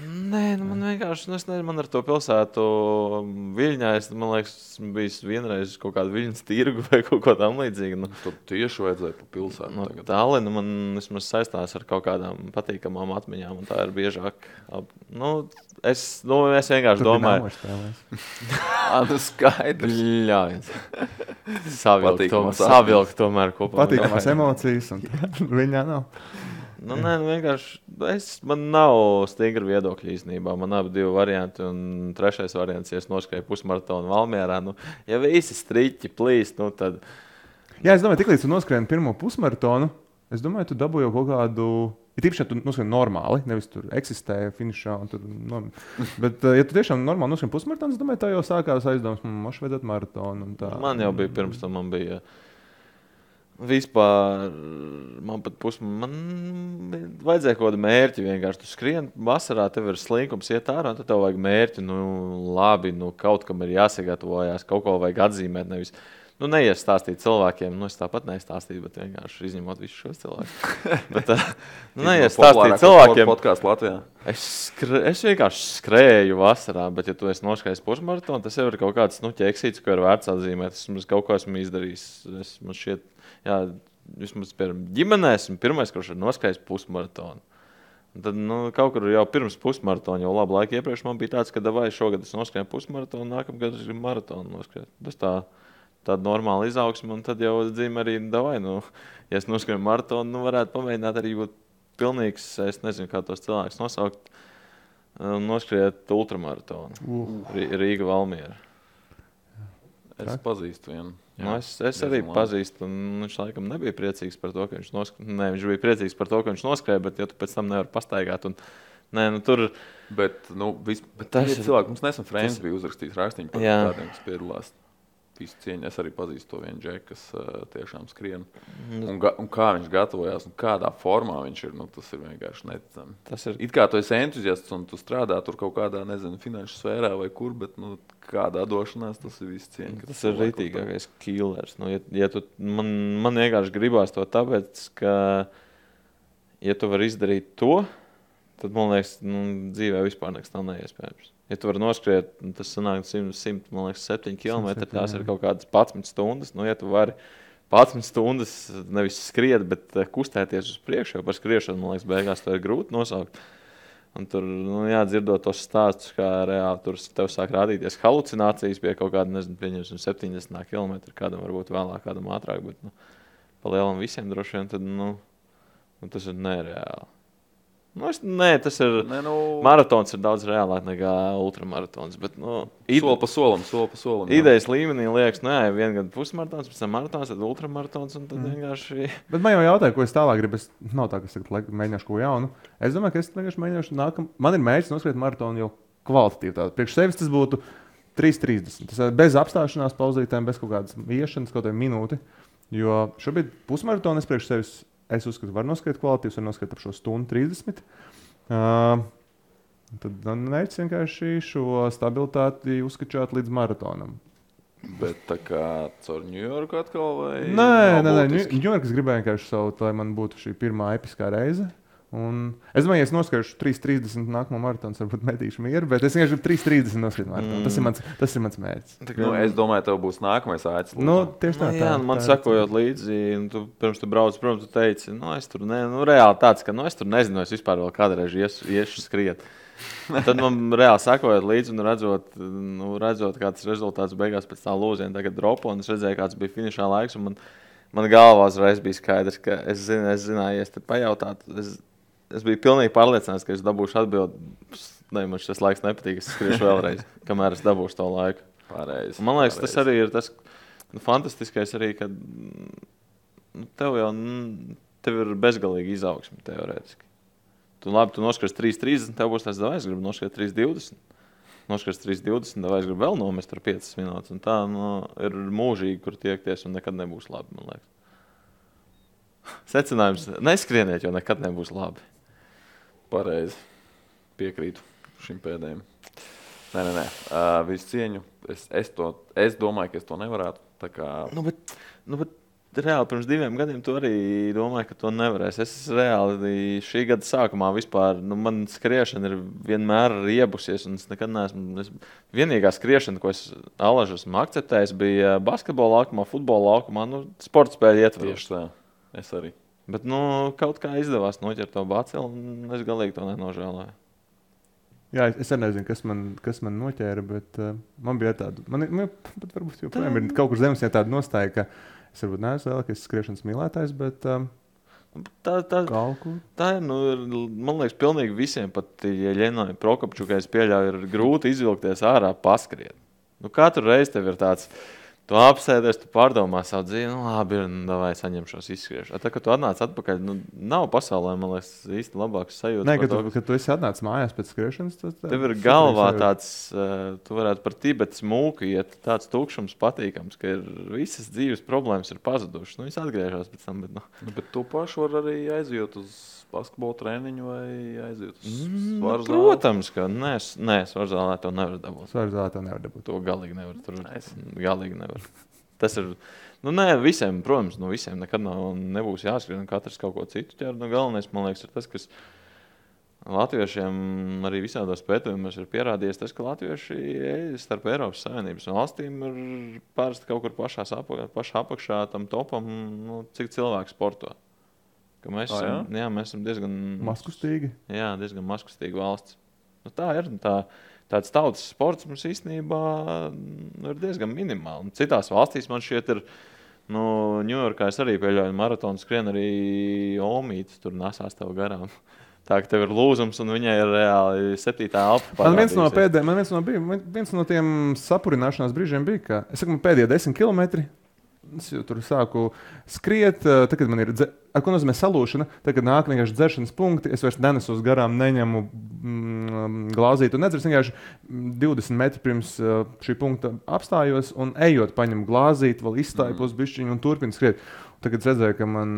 Nē, nu man vienkārši, nu, es nezinu, man ar to pilsētu viļņā, es, man liekas, bijis vienreiz kaut kādu viļņas tirgu (laughs) vai kaut ko tam līdzīgu. Nu, Tur tieši vajadzēja pa pilsētu. nu, tagad. Tālina man vismaz saistās ar kaut kādām patīkamām atmiņām, un tā ir biežāk. Nu, es, nu, es vienkārši domāju, (laughs) Ā, nu skaidrs. Bļāviens. (laughs) Savilkt, tomēr, savilkt tomēr kopā. Patīkamās emocijas, un viņā nav. Nu, nē, nu, vienkārši es, man nav stingra viedokļa īstenībā. Man abi divi varianti, un trešais variants, ja es noskrēju pusmaratonu Valmjerā, nu, ja visi striķi plīst, nu, tad Jā, es domāju, tiklīdz tu noskrien pirmo pusmaratonu, es domāju, tu dabūji jau kaut kādu. Ir tīpaši, ja tu noskrien normāli, nevis tur eksistē, finišā. un Tur, nu, bet, eh, ja tu tiešām normāli noskrien pusmaratonu, es domāju, tā jau sākās aizdomas, man šeit vajadzētu maratonu. man jau bija pirms tam, man bija. Vispār man pat pusē, man vajadzēja kaut kādu mērķi. Vienkārši tu skrien vasarā, tev ir slinkums, iet ārā, un tad tev vajag mērķi. Nu, labi, nu, kaut kam ir jāsagatavojas, kaut ko vajag atzīmēt. Nevis, nu, neiestāstīt cilvēkiem, nu, es tāpat neizstāstīju, bet vienkārši izņemot visus šos cilvēkus. (laughs) bet, uh, nu, neiestāstīt cilvēkiem. Podkāsts Latvijā. Es, skre, es vienkārši skrēju vasarā, bet, ja tu esi noskrējis pusmaratonu, tas jau ir kaut kāds nu, ķeksīts, ko ir vērts atzīmēt. Es kaut ko esmu izdarījis. Es, man šķiet, jā, vismaz piemēram, ģimenē esmu pirmais, kurš ir noskrējis pusmaratonu. Un Tad, nu, kaut kur jau pirms pusmaratona, jau labu laiku iepriekš man bija tāds, ka vai šogad es noskrēju pusmaratonu, nākamgad es gribu maratonu noskrēt. Tas tā, tāda normāla izaugsme, un tad jau dzīve arī davai. Nu, ja es noskrēju maratonu, nu, varētu pamēģināt arī būt pilnīgs, es nezinu, kā tos cilvēkus nosaukt, un noskriet ultramaratonu. Uh, Rī- Rīga Valmiera. Es pazīstu vienu. Nu, es, es arī labi. pazīstu, un viņš laikam nebija priecīgs par to, ka viņš noskrēja. Nē, viņš bija priecīgs par to, ka viņš noskrēja, bet ja tu pēc tam nevari pastaigāt. Un, nē, nu, tur Bet, nu, vis, bet tas ir- cilvēks, mums nesen Frēns tas- bija uzrakstījis rakstīnu par Jā. tādiem, kas piedalās. Visu cieņu es arī pazīstu to vienu džeku, kas uh, tiešām skrien. Nu. Un, ga, un kā viņš gatavojās, un kādā formā viņš ir, nu, tas ir vienkārši neticami. tas ir. It kā tu esi entuziasts un tu strādā tur kaut kādā, nezinu, finanšu sfērā vai kur, bet nu, kādā došanās tas ir viss cieņa. Tas ir rītīgākais killers. Nu, ja, ja tu, man, man vienkārši gribās to tāpēc, ka, ja tu vari izdarīt to, tad man liekas, nu, dzīvē vispār nekas nav neiespējams. Ja tu vari noskriet, nu, tas sanāk 100, 100 man liekas, 7 km. 107, Tās ir kaut kādas 11 stundas. Nu, ja tu vari 11 stundas nevis skriet, bet eh, kustēties uz priekšu, jo par skriešanu, man liekas, beigās to ir grūti nosaukt. Un tur, nu, jā, dzirdot tos stāstus, kā reāli tur tev sāk rādīties halucinācijas pie kaut kāda, nezinu, pieņemsim, 70 km. Kādam varbūt vēlāk, kādam ātrāk, bet nu, pa lielam visiem droši vien tad, nu, nu, tas ir nereāli. Nu, es, nē, tas ir. Nē, nu, Maratons ir daudz reālāk nekā ultramaratons. Bet, nu, ide- soli pa solim, soli pa solim. jā. idejas līmenī liekas, nē, viena gada pusmaratons, pēc tam maratons, tad ultramaratons. Un tad mm. vienkārši. Bet man jau jautāja, ko es tālāk gribu. Es nav tā, ka es tagad mēģināšu ko jaunu. Es domāju, ka es vienkārši mēģināšu nākam. Man ir mērķis noskriet maratonu jau kvalitatīvi. Tātad Priekš sevis tas būtu 3,30. Tas ir bez apstāšanās, pauzītēm, bez kaut kādas iešanas, kaut kāda minūte. Jo šobrīd pusmaratonu es priekš sevis es uzskatu, var noskriet kvalitātes, var noskriet ap šo stundu 30. Uh, tad man mērķis vienkārši šo stabilitāti uzskačāt līdz maratonam. Bet tā kā caur Ņujorku atkal vai? Nē, nē, nē. Ņujorkas gribēja vienkārši savu, lai man būtu šī pirmā episkā reize. Un es domāju, es noskaidrošu 3,30 nākamo maratonu, varbūt metīšu mieru, bet es vienkārši gribu 3,30 noskaidrot maratonu. Mm. Tas, ir mans, tas ir mans mērķis. Nu, es domāju, tev būs nākamais aicināts. Nu, tieši tā, Nu, tā, jā, man tā sakojot līdzi, un tu, pirms tu brauc, protams, tu teici, nu, es tur ne, nu, reāli tāds, ka nu, es tur nezinu, es vispār vēl kādreiz iešu, iešu skriet. Tad man (laughs) reāli sakojot līdzi, un redzot, nu, redzot kāds rezultāts beigās pēc tā lūziena, tagad dropo, un es redzēju, kāds bija finišā laiks. un Man, man galvā uzreiz bija skaidrs, ka es, zinu, es zināju, ja es te pajautātu. Es, es biju pilnīgi pārliecināts, ka es dabūšu atbilddi. Nē, man šis laiks nepatīk. Es skriešu vēlreiz, (laughs) kamēr es dabūšu to laiku. Pareizi. Un Man liekas, tas pareizi. arī ir tas nu, fantastiskais, arī, kad nu, tev jau mm, tev ir bezgalīga izaugsme teorētiski. Tu labi, tu noskaties 3,30, tev būs tas, vai es gribu noskatīties 3,20. Noskaties 3,20, vai es gribu vēl nomest ar 5 minūtes. Un tā nu, ir mūžīgi, kur tiekties, un nekad nebūs labi. (laughs) Secinājums - neskrieniet, jo nekad nebūs labi. Pareizi. Piekrītu šim pēdējiem. Nē, nē, nē. Uh, visu cieņu. Es, es, to, es domāju, ka es to nevarētu. Kā Nu, bet, nu, bet reāli pirms diviem gadiem tu arī domāji, ka to nevarēs. Es reāli šī gada sākumā vispār, nu, man skriešana ir vienmēr riebusies. un Es nekad neesmu. Es, vienīgā skriešana, ko es alaži esmu akceptējis, bija basketbola laukumā, futbola laukumā, nu, sporta spēļu ietvaros. Tieši tā. Es arī. Bet nu, kaut kā izdevās noķert to bācilu, un es galīgi to nenožēloju. Jā, es, es nezinu, kas man, kas man noķēra, bet uh, man bija tāda, man, man pat varbūt joprojām ir kaut kur zemes, ja tāda nostāja, ka es varbūt neesmu lielākais skriešanas mīlētājs, bet um, Tā, tā, kaut kur. tā ir, nu, ir, man liekas, pilnīgi visiem, pat ja Lenonai Prokopčukai es pieļauju, ir grūti izvilkties ārā, paskriet. Nu, katru reizi tev ir tāds. Tu apsēdies, tu pārdomā savu dzīvi, nu, labi, ir, nu, vai saņemšos izskriešanu. Tā kā tu atnāc atpakaļ, nu, nav pasaulē, man liekas, īsti labāks sajūta. Nē, kad tu, to, kad tu esi atnācis mājās pēc skriešanas, tad tā- Tev ir galvā sajūta. tāds, uh, tu varētu par Tibetas mūku iet, tāds tukšums patīkams, ka ir visas dzīves problēmas ir pazudušas. Nu, viņš atgriežas pēc tam, bet, nu, Nu, bet tu pašu vari arī aiziet uz basketbola treniņu vai aiziet uz mm, svaru nu, zāli. protams, ka nē, nē, svarzālē to nevar dabūt. Svaru zālē to nevar dabūt. To galīgi nevar. Tur Es- galīgi nevar. Tas ir. Nu, nē, visiem, protams, nu, visiem nekad nav, nebūs jāskrien, katrs kaut ko citu ķer. Nu, galvenais, man liekas, ir tas, kas Latviešiem arī visādos pētījumos ir pierādījies, tas, ka Latvieši starp Eiropas Savienības valstīm ir parasti kaut kur pašā, pašā apakšā tam topam, nu, cik cilvēku sporto. Ka mēs, esam, jā? Jā, mēs esam diezgan Maskustīgi. Jā, diezgan maskustīga valsts. Nu, tā ir. Tā, tāds tautas sports mums īstenībā nu, ir diezgan minimāls. Citās valstīs man šķiet, ir. Nu, Ņujorkā es arī pieļauju, maratonu skrien arī Omīts, tur nesās tev garām. (laughs) Tā kā tev ir lūzums, un viņai ir reāli septītā elpa. Man viens no pēdējiem, man viens no, bija, viens no tiem sapurināšanās brīžiem bija, ka es saku, pēdējie desmit kilometri. Es jau tur sāku skriet, tad, kad man ir dze... ar ko nozīmē salūšana. Tad, kad nāk vienkārši dzeršanas punkti, es vairs nenesos garām, neņemu mm, glāzīti. Un nedzers vienkārši mm, 20 metri pirms eh, šī punkta apstājos un ejot, paņemu glāzīti, vēl izstājos bišķiņu un turpinu skriet. Un Tagad es redzēju, ka man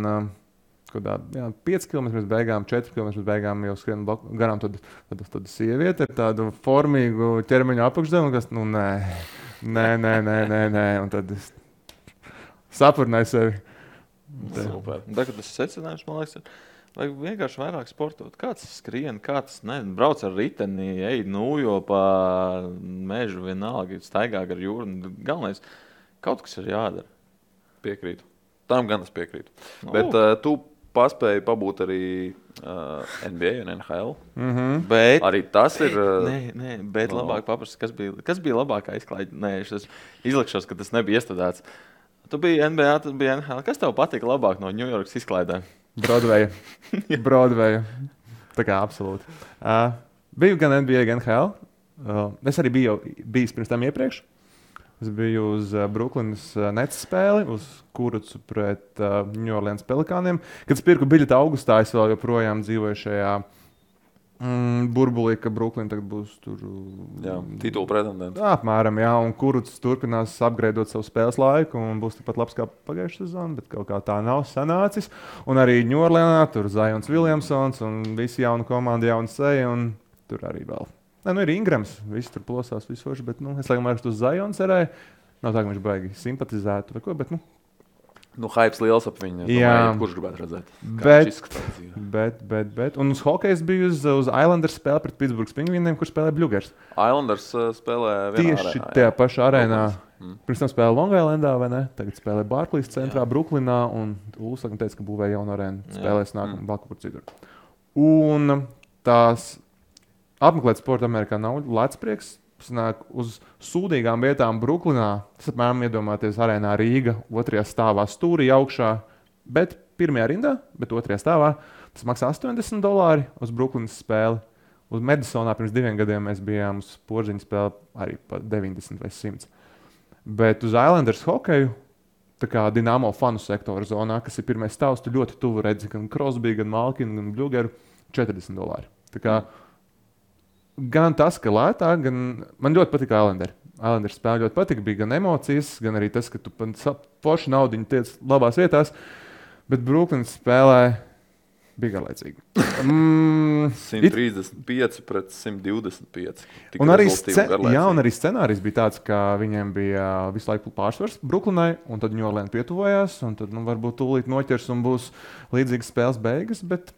kaut kādā jā, 5 km pirms beigām, 4 km pirms beigām jau skrien blak- garām tāda, tāda, tāda sieviete ar tādu formīgu ķermeņa apakšdēlu, kas, nu, nē, nē, nē, nē, nē, nē. Un tad es sapurnēju sevi. Tagad tas secinājums, man liekas, ir. Vajag vienkārši vairāk sportot. Kāds skrien, kāds ne, brauc ar riteni, ej nūjo pa mežu, vienalga, staigā gar jūru. Galvenais, kaut kas ir jādara. Piekrītu. Tam gan es piekrītu. Nu. Bet uh, tu paspēji pabūt arī uh, NBA un NHL. Mm -hmm. Bet, Arī tas ir. Uh, Nē, nē, bet No. labāk paprast, kas bija, kas bija labākā izklaide. Nē, es izlikšos, ka tas nebija iestādēts. Tu biji NBA, tu biji NHL. Kas tev patika labāk no Ņujorkas izklaidēm? Broadway. (laughs) Broadway. Tā kā absolūti. Uh, biju gan NBA, gan NHL. Uh, es arī biju bijis pirms tam iepriekš. Es biju uz uh, Brooklynas uh, Nets spēli, uz Kurcu pret uh, New Orleans Pelikāniem. Kad es pirku biļeti augustā, es vēl joprojām dzīvoju šajā mm, burbulī, ka Brooklyn tagad būs tur. jā, titula pretendents. Apmēram, jā, un kurš turpinās apgādāt savu spēles laiku, un būs tikpat labs kā pagājušā sezona, bet kaut kā tā nav sanācis. Un arī Ņūorlēnā tur Zajons Viljamsons un visi jauni komandi, jauni seja, un tur arī vēl. Nē, nu ir Ingrams, viss tur plosās visos, bet nu, es laikam vairs uz Zajons cerēju. Nav tā, ka viņš baigi simpatizētu vai ko, bet, nu, Nu, hypes liels ap viņu. Jā. Domāju, kurš gribētu redzēt? Bet- izskatās bet, bet, bet. Un uz hokeja es biju uz, uz Islanders spēli pret Pitsburgas pingvīniem, kur spēlēja Bluegers. Islanders uh, spēlē Tieši arēnā, tajā jā. pašā arēnā. Mm. Pirms tam spēlēja Longailendā, vai ne? Tagad spēlē Barclays centrā, Brooklynā. Un Ulsakam teica, ka būvēja jaunu arēnu. Jā. Spēlēs nākamā vēl kur citur. Un tās apmeklēt sporta Amerikā nav lecprieks. Sanāk uz sūdīgām vietām Brooklynā. Tas apmēram iedomāties arēnā Rīga, otrajā stāvā stūrī augšā, bet pirmajā rindā, bet otrajā stāvā. Tas maksā 80 dolāri uz Brooklynas spēli. Uz Medisonā pirms diviem gadiem mēs bijām uz porziņu spēli arī par 90 vai 100. Bet uz Islanders hokeju, tā kā Dienāmo fanu sektora zonā, kas ir pirmais stāvs, tu ļoti tuvu redzi gan Krosbī, gan Malkinu, gan Bluegeru 40 dolāri. Tā kā gan tas, ka lētāk, gan man ļoti patika Islanders. Islanders spēle ļoti patika, bija gan emocijas, gan arī tas, ka tu forši naudu tiec labās vietās, bet Brooklyns spēlē Bija garlaicīgi. (laughs) Mm, it- 135 pret 125. Tik Un arī, scen jā, un arī scenārijs bija tāds, ka viņiem bija visu laiku pārsvars Brooklynai, un tad Ņūorlēna pietuvojās, un tad nu, varbūt tūlīt noķers un būs līdzīgas spēles beigas. Bet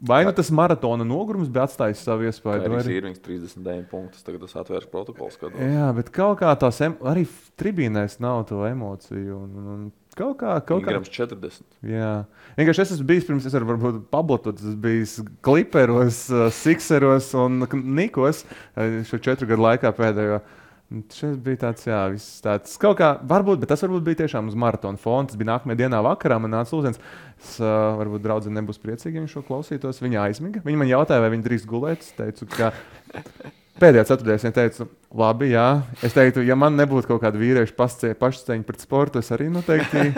vai nu tas maratona nogurums bija atstājis savu iespēju? Kairijs arī- Irvings 39 punktus. Tagad es atvēršu protokolu. Skatos. Jā, bet kaut kā tās em- arī tribīnēs nav to emociju. Un, un, kaut kā, kaut kā. Ingrams 40. Jā, vienkārši es esmu bijis pirms, es varu varbūt pablotot, es biju kliperos, uh, sikseros un nikos uh, šo četru gadu laikā pēdējo. Un Šis bija tāds, jā, viss tāds kaut kā, varbūt, bet tas varbūt bija tiešām uz maratona fona. Tas bija nākamajā dienā vakarā, man nāca lūdziens. Es, uh, varbūt draudzene nebūs priecīga, ja viņš šo klausītos. Viņa aizmiga. Viņa man jautāja, vai viņa drīz gulēt. Es teicu, ka pēdējā ceturtdienā viņa teica, labi, jā. Es teiktu, ja man nebūtu kaut kāda vīrieša pašcieņa pret sportu, es arī noteikti.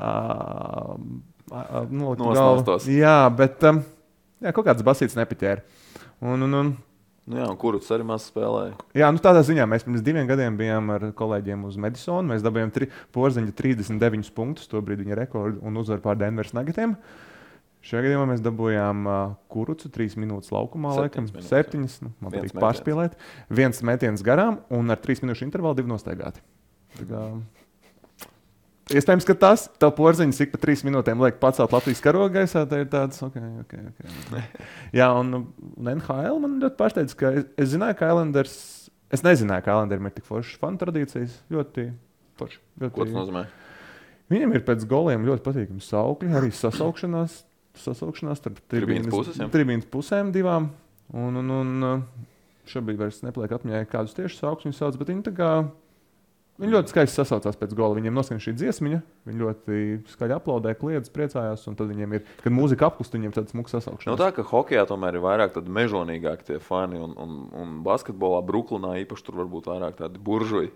Uh, uh. Nosnaustos. Jā, bet um, jā, kaut kāds basīts nepiķēra. Un, un, un, Nu, jā, kurus arī maz spēlēja? Jā, nu tādā ziņā mēs pirms diviem gadiem bijām ar kolēģiem uz Medisonu. Mēs dabūjām tri, porziņu 39 punktus, to brīdi viņa rekordu un uzvaru pār Denveras nagatiem. Šajā gadījumā mēs dabūjām uh, kurucu, trīs minūtes laukumā, laikam, minūtes, septiņas. Nu, man patīk pārspīlēt. Viens metiens garām un ar trīs minūšu intervālu divi nostaigāti. Tā Kā... Iespējams, ka tas tev porziņš ik pa trīs minūtēm liek pacelt Latvijas karogu gaisā. Tā ir tāds, ok, ok. okay. (laughs) Jā, un, un NHL man ļoti pārsteidz, ka es, es zināju, ka Islanders. Es nezināju, ka Islanderiem ir tik foršas fanu tradīcijas. Ļoti forši. Ko tas Ļoti... nozīmē? Viņiem ir pēc goliem ļoti patīkami saukļi, arī sasaukšanās, sasaukšanās starp Tribīnas puses, tribīnas pusēm divām. Un, un, un šobrīd vairs nepaliek atmiņā, kādus tieši saucus viņi sauc, bet viņi tā kā. Viņi ļoti skaisti sasaucās pēc gola. Viņiem noskan šī dziesmiņa. Viņi ļoti skaļi aplaudēja, kliedz, priecājās. Un tad viņiem ir, kad mūzika apkust, viņiem tāds smags sasaukšanās. Nu, tā kā hokeja tomēr ir vairāk mežonīgāki tie fani, un, un, un basketbolā, Brooklynā īpaši tur varbūt vairāk tādi buržuļi.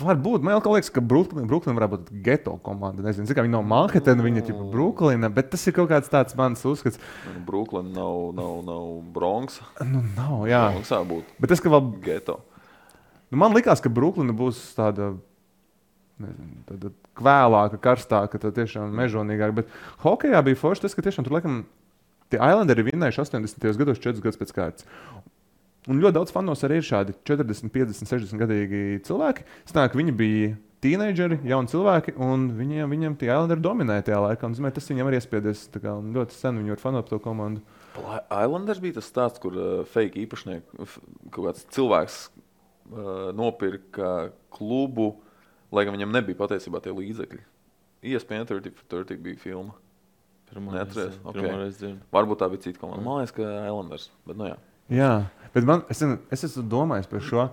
Varbūt man liekas, ka Brooklyn, Brooklyn varētu būt geto komanda. Nezinu, cik viņi no Manhattan, viņi ir tikai Brooklyna, bet tas ir kaut kāds tāds mans uzskats. Nu, Brooklyn nav, nav, nav Bronx. Nu, nav, jā. Bronxā būtu Bet tas, ka vēl geto. Nu, man liekas, ka Brooklyna būs tāda, nezinu, tāda kvēlāka, karstāka, tā tiešām mežonīgāka. Bet hokeja bija forši tas, ka tiešām tur laikam tie Islanderi ir vinnējuši 80. gados, 4 gadus pēc kārtas. Un ļoti daudz fanos arī ir šādi 40, 50, 60 gadīgi cilvēki. Sanāk, viņi bija tīneidžeri, jauni cilvēki, un viņiem, viņiem tie Islanderi dominēja tajā laikā. Un, zināmē, tas viņam arī iespiedies kā, ļoti sen viņi var fanot to komandu. Islanders bija tas stāsts, kur uh, fake īpašnieks, kaut kāds cilvēks nopirka klubu, lai gan viņam nebija patiesībā tie līdzekļi. ESPN 30 for 30 bija filma. Neatceries? Ok. Okay. Varbūt tā bija cita komanda. Man liekas, ka Islanders. Bet, nu, jā. Jā, bet man, es, es esmu domājis par šo.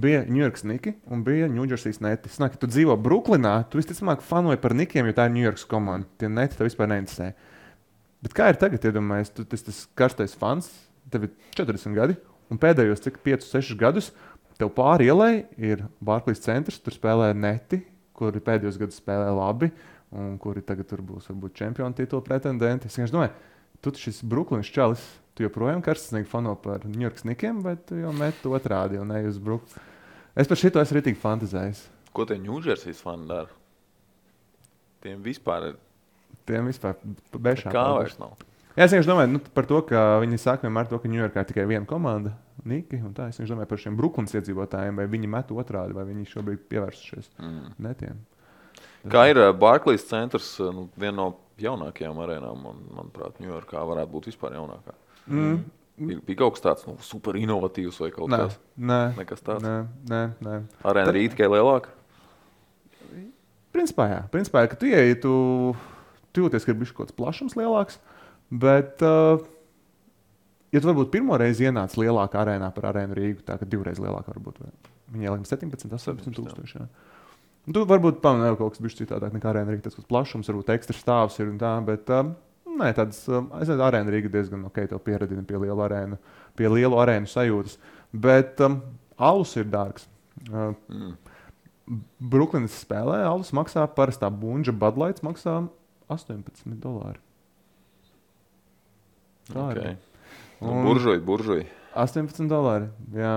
Bija Ņujorkas Niki un bija Ņūdžersijas Neti. Snāk, ja tu dzīvo Brooklynā, tu visticamāk fanoji par Nikiem, jo tā ir Ņujorkas komanda. Tie Neti tev vispār neinteresē. Bet kā ir tagad, iedomājies, tu esi tas karstais fans, tev ir 40 gadi, un pēdējos cik 5, 6 gadus tev pāri ielai ir Barclays centrs, tur spēlē Neti, kuri pēdējos gados spēlē labi, un kuri tagad būs varbūt čempionu titula pretendenti. Es vienkārši domāju, tu šis Brooklynas čalis, tu joprojām karstasnieki fano par Ņujorkas Nikiem, bet tu jau met otrādi un ej uz Brooklynu. Es par šito esmu rītīgi fantazējis. Ko tie Ņūdžersijas fani dara? Tiem vispār ir Tiem vispār bešā. kā vairs nav. Jā, es vienkārši domāju nu, par to, ka viņi saka vienmēr to, ka Ņujorkā ir tikai viena komanda, Niki. un Tā es domāju par šiem Brooklynas iedzīvotājiem, vai viņi met otrādi, vai viņi šobrīd pievērsušies Mm. netiem. Kā ir uh, Barclays centrs, uh, nu, viena no jaunākajām arēnām, un, manuprāt, Ņujorkā varētu būt vispār jaunākā. Mm. Bija, bija kaut kas tāds nu, super inovatīvs vai kaut kas nē, Nekas tāds. nē, nē, nē. Arēna ir tikai lielāka. Principā, jā. Principā, ka tu ieej, tu, tu jūties, ka ir bijis kaut kāds plašums lielāks. Bet, uh, ja tu varbūt pirmo reizi ienāc lielākā arēnā par arēnu Rīgu, tā ka divreiz lielāka varbūt. Viņa ielika 17, 18 tūkstoši. Un Tu varbūt pamanīji kaut kas bijis citādāk nekā arēna Rīga. Tas kāds plašums, varbūt ekstra stāvs ir un tā. Bet, um, nē, tādas, um, es nezinu, arēna Rīga diezgan ok, to pieradina pie liela arēna, pie lielu arēnu sajūtas. Bet um, alus ir dārgs. Uh, Mm. Brooklynas spēlē alus maksā parastā bunža Budlaits maksā 18 dolāri. Tā ir. Nu, buržuji, buržuji. 18 dolāri. Jā.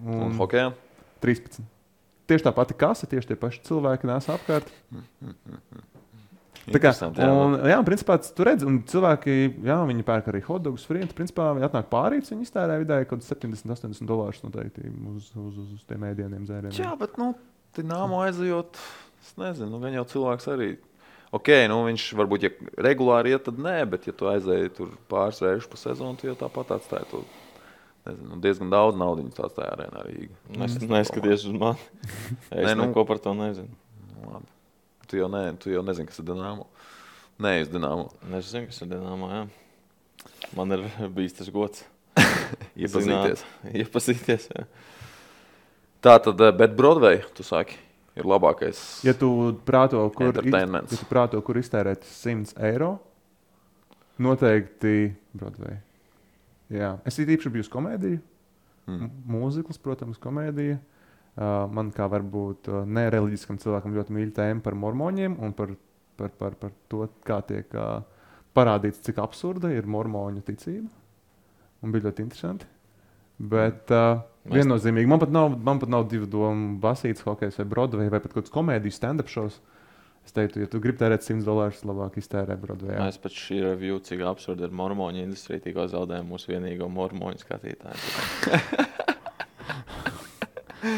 Un Un hokejā? 13. Tieši tā pati kasa, tieši tie paši cilvēki nāsa apkārt. Tā kā, un, jā, un principā tas tur redz, un cilvēki, jā, viņi pērk arī hotdogus, frientu. Principā, viņi atnāk pārīts, viņi iztērē vidēji kaut kāds 70, 80 dolārus noteikti uz, uz, uz, uz tiem ēdieniem, dzērieniem. Jā, bet, nu, Dināmo aizejot, es nezinu, nu, gan jau cilvēks arī. Ok, nu viņš varbūt, ja regulāri iet, tad nē, bet, ja tu aizēji tur pāris reizes pa sezonu, tad jau tāpat atstāja to nezinu, diezgan daudz naudas atstāja arēnā Rīgā. Es neskaties uz mani. (laughs) Es Nē, nu- neko par to nezinu. Nu, labi. Tu jau, ne, tu jau nezini, kas ir Dināmo. Nē, es Dināmo. Es zinu, kas ir Dienāmā. Jā. Man ir (laughs) bijis tas gods. (laughs) Iepazīties. Zināt, Iepazīties. Jā. Tā tad, eh, bet Broadway, tu saki, ir labākais. Ja tu prāto, kur, ja tu prāto, kur iztērēt 100 eiro, noteikti Broadway. Jā. Es īpaši biju uz komēdiju. Mm. Mūzikls, protams, komēdija. Uh, man kā varbūt uh, nereliģiskam cilvēkam ļoti mīļa tēma par mormoņiem un par, par, par, par to, kā tiek uh, parādīts, cik absurda ir mormoņu ticība. Un bija ļoti interesanti. Bet uh, viennozīmīgi man pat nav, man pat nav divu domu basītas, hokejs vai Broadway vai pat kāds komēdijas stand-up šovs. Es teiktu, ja tu gribi tērēt 100 dolārus, labāk iztērē Broadway. Mēs pat šī review, cik absurda ir mormoņu industrija, tikko zaudējām mūsu vienīgo mormoņu skatītāju. (laughs)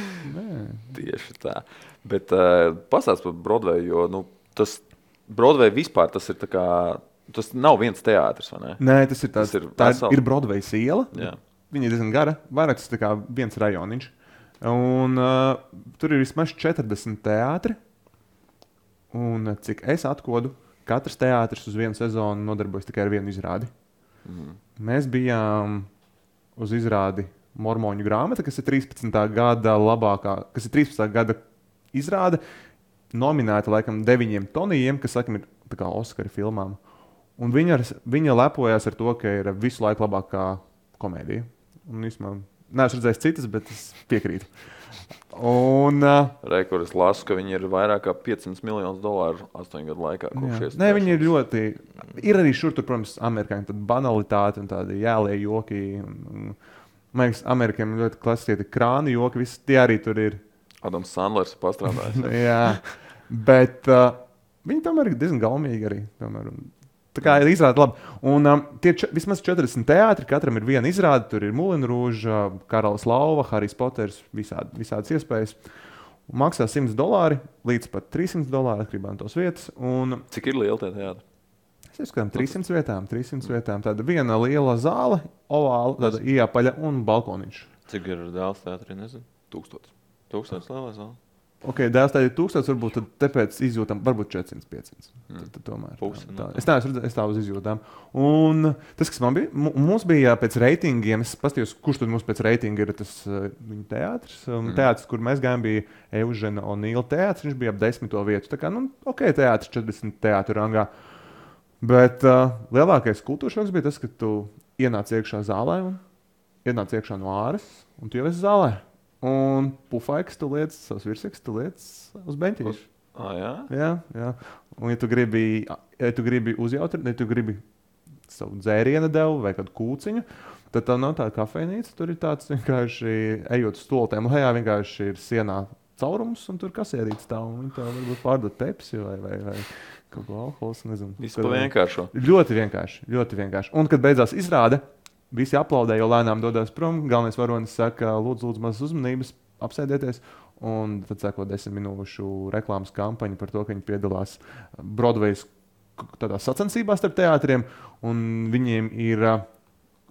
Tieši tā. Bet uh, pastāst par Broadway, jo nu, tas Broadway vispār tas ir tā kā. Tas nav viens teātris, vai ne? Nē, tas ir tāds, Tas ir tā vesela- ir Broadway iela. Jā. Viņa ir diezgan gara. Vairāk tas kā viens rajoniņš. Un, uh, tur ir vismaz 40 teātri. Un, uh, cik es atkodu, katrs teātris uz vienu sezonu nodarbojas tikai ar vienu izrādi. Mhm. Mēs bijām uz izrādi Mormoņu grāmata, kas ir 13. gada labākā, kas ir 13. gada izrāde, nominēta laikam deviņiem tonijiem, kas laikam ir kā Oskara filmām. Un viņa, ar, viņa lepojas ar to, ka ir visu laiku labākā komēdija. Un īstenībā neesmu redzējis citas, bet es piekrītu. Un, uh, Rekords lasu, ka viņi ir vairāk kā 500 miljonus dolāru astoņu gadu laikā. Nē, viņi ir ļoti. Ir arī šur, tur, protams, amerikāņu tāda banalitāte un tādi jālie joki. Un, un, man liekas, amerikāņiem ļoti klasiski krāni joki. Visi tie arī tur ir. Adams Sandlers pastrādājis. (laughs) Jā, bet uh, viņi tomēr ir diezgan gaumīgi arī. Tomēr. Un Tā kā ir izrāda labi. Un um, tie č vismaz 40 teātri, katram ir viena izrāde. Tur ir Mulina Rūža, Karalis Lauva, Harijs Poters, visādi, visādas iespējas. Un maksā 100 dolāri līdz pat 300 dolāri atkarībā no tos vietas. Un Cik ir liela tie teātri? Es izskatām 300 vietām, 300 vietām. Tāda viena liela zāle, ovāla, tāda iepaļa un balkoniņš. Cik ir dēls teātrī? Nezinu. Tūkstotis. Tūkstotis lielais vēl. Ok, dēls tā ir 1000, varbūt tāpēc izjūtam, varbūt 400, 500. Tad, tad tomēr. Pusi tā, no tā. tā. Es neesmu redzējis, es tā uz izjūtām. Un tas, kas man bija, mu- mums bija pēc reitingiem, es paskatījos, kurš tad mums pēc reitinga ir tas uh, viņa teātris. Mm. teātris, kur mēs gājām, bija Eužena Onīla teātris, viņš bija ap desmito vietu. Tā kā, nu, ok, teātris 40 teātru rangā. Bet uh, lielākais kultūras šoks bija tas, ka tu ienāc iekšā zālē un ienāc iekšā no āras, un tu jau esi zālē. Un pufaiks tu lietas, savus virsmas tu lietas uz beņķīša. Ah, jā? Jā, jā. Un, ja tu gribi, ja tu gribi uzjautrināt, ja tu gribi savu dzērienu devu vai kādu kūciņu, tad tā nav tāda kafejnīca. Tur ir tāds vienkārši ejot uz stoltēm, lejā vienkārši ir sienā caurums, un tur kasierīts tā, un viņi tā varbūt pārdod pepsi vai, vai, vai kaut ko Tur- pa vienkāršo. Ļoti vienkārši, ļoti vienkārši. Un, kad beidzās izrāde, visi aplaudē, jo lēnām dodas prom. Galvenais varonis saka, lūdzu, lūdzu mazas uzmanības, apsēdieties. Un tad seko desmit minūšu reklāmas kampaņa par to, ka viņi piedalās Broadway sacensībās starp teātriem, un viņiem ir uh,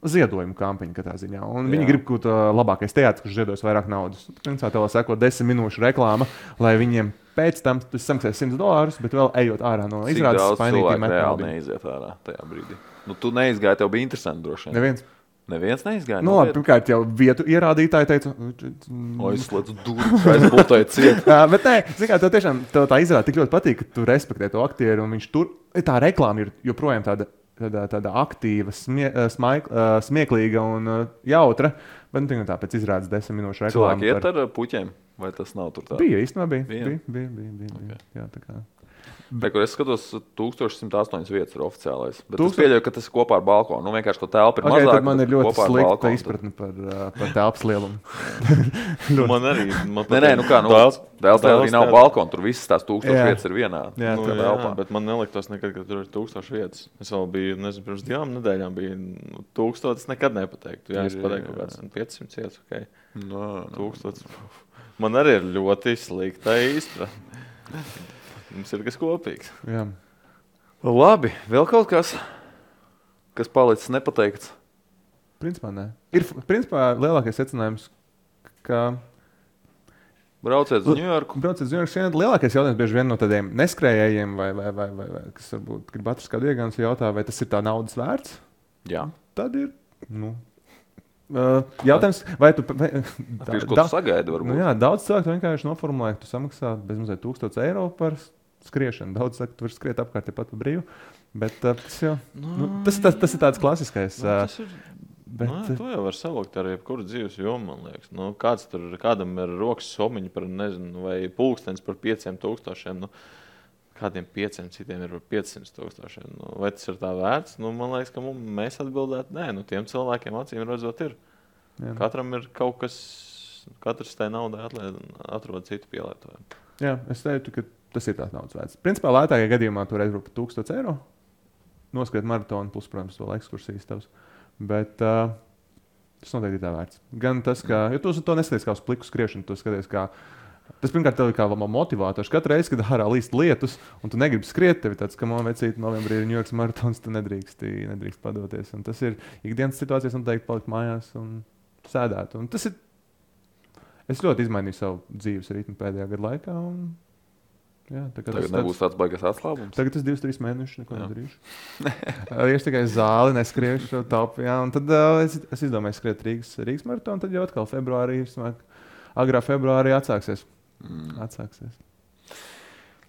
ziedojuma kampaņa katrā ziņā. Un viņi Jā. grib būt uh, labākais teātris, kurš ziedos vairāk naudas. Principā tev seko desmit minūšu reklāma, lai viņiem pēc tam tu samaksā 100 dolārus, bet vēl ejot ārā no izrādes, daudz spainītī cilvēku met reāli naudiņu. neiziet ārā tajā brīdī? Nu, tu neizgāji, tev bija interesanti droši vien. Neviens. Neviens neizgāja. Nu, labi, pirmkārt, jau vietu ierādītāji teica, O, es slēdzu durvis, aizbūvēju ciet. (laughs) Jā, bet nē, zini kā, tev tiešām tev tā izrāda tik ļoti patīk, ka tu respektē to aktieru. un Viņš tur, tā reklāma ir joprojām tāda, tāda, tāda aktīva, smie, eh, smaik, eh, smieklīga un jautra. Bet nu, tā pēc izrādes desmit minūšu reklāma. Cilvēki iet ar uh, puķiem Vai tas nav tur tā? Bija īstenībā, bija. Bija? Bija, bija, bija, bija, bija. Ok. Jā, tā kā. Te, kur es skatos, 1108 vietas ir oficiālais. Bet Tūkst... Tūkstot- es pieļauju, ka tas ir kopā ar balkonu. Nu, vienkārši tā telpa ir Okay, mazāka. man ir bet ļoti slikta balkonu izpratne par, uh, par telpas lielumu. (laughs) Man arī. Man Nē, nē, nu kā, nu, Dēls- Dēls tev arī nav tev- balkona. Tur visas tās tūkstošas Jā. vietas ir vienā. Jā, Nu, tā jā, telpā. bet man neliktos nekad, ka tur ir tūkstoši vietas. Es vēl biju, nezinu, pirms divām nedēļām bija nu, tūkstotis. Es nekad nepateiktu. Jā, es pateiktu, jā, ka kāds nu, 500 vietas, ok. No, no. Tūkstotis. Man arī ir ļoti slikta izpratne. (laughs) Mums ir kas kopīgs. Jā. Labi, vēl kaut kas, kas palicis nepateikts. Principā nē. Ir principā lielākais secinājums, ka Brauciet uz Ņujorku. brauciet uz Ņujorku. šodien Lielākais jautājums bieži vien no tādiem neskrējējiem, vai, vai, vai, vai, vai kas varbūt grib atrast kādu iegānu, jautā, vai tas ir tā naudas vērts. Jā, Tad ir. Nu, uh, jautājums, vai tu. Vai, (laughs) da- tu sagaidi. Varbūt. Nu, jā, daudz cilvēku vienkārši noformulē, ka tu samaksā bezmazliet 1000 eiro par skriešanu. Daudz saka, tu vari skriet apkārt tepat pa brīvu. Bet uh, tas, jau, nu, tas, tas, tas ir tāds klasiskais. Nu, Uh, tas ir bet, Bet, nu, to jau var savākt ar jebkuru dzīves jomu, man liekas. Nu, kāds tur, kādam ir rokas somiņi par, nezinu, vai pulkstenis par 5000. Nu, kādiem 500, citiem ir par 500 tūkstošiem. Nu, vai tas ir tā vērts? Nu, man liekas, ka mums, mēs atbildētu, nē, nu, tiem cilvēkiem acīm redzot, ir. jā, Katram ir kaut kas, katrs tai naudai atlied, atrod citu pielietojumu. jā, es teiktu, ka tas ir tāds naudas vērts. Principā lētākajā gadījumā tur ir par 1000 eiro. Noskriet maratonu, plus, protams, vēl ekskursijas tavs. Bet uh, tas noteikti ir tā vērts. Gan tas, ka, jo tu to neskaties kā uz pliku skriešanu, tu skaties kā. Tas pirmkārt ir kā motivators. Katru reizi, kad ārā līst lietus, un tu negribi skriet, tev ir tāds, ka man vecīt, novembrī ir New York maratons, tu nedrīkst, nedrīkst padoties. Un tas ir ikdienas situācijas, un teikt, palikt mājās un sēdēt. Un tas ir. Es ļoti izmainīju savu dzīves ritmu pēdējā gada laikā. Un, jā, kā Tagad tas nebūs tāds baigas atslābums. Tagad tas divus, trīs mēnešus neko Jā. nedarīšu. Es tikai zāli neskriešu, tapu. Jā, un tad uh, es, es izdomāju, skriet Rīgas, Rīgas maratonu. Tad jau atkal februārī, vismaz agrā februārī atsāksies. Mm. atsāksies.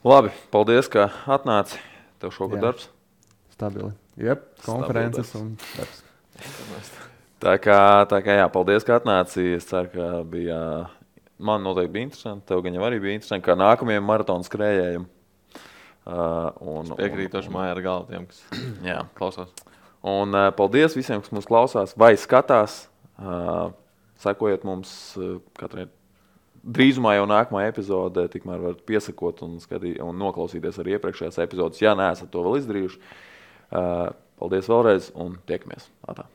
Labi, paldies, ka atnāci. Tev šogad Jā. darbs. Stabili. Jep, konferences darbs. un darbs. Tā kā, tā kā jā, paldies, ka atnāci. Es ceru, ka bija. Man noteikti bija interesanti. Tev gan jau arī bija interesanti, kā nākamajam maratona skrējējiem. Uh, un, Piekrītoši mājā ar galvu tiem, kas (clears throat) Jā, klausās. Un uh, paldies visiem, kas mūs klausās vai skatās. Uh, sekojiet mums uh, katrai. Drīzumā jau nākamā epizode, tikmēr varat piesakot un, skatī, un noklausīties arī iepriekšējās epizodes, ja neesat to vēl izdarījuši. Uh, paldies vēlreiz un tiekamies! Atā.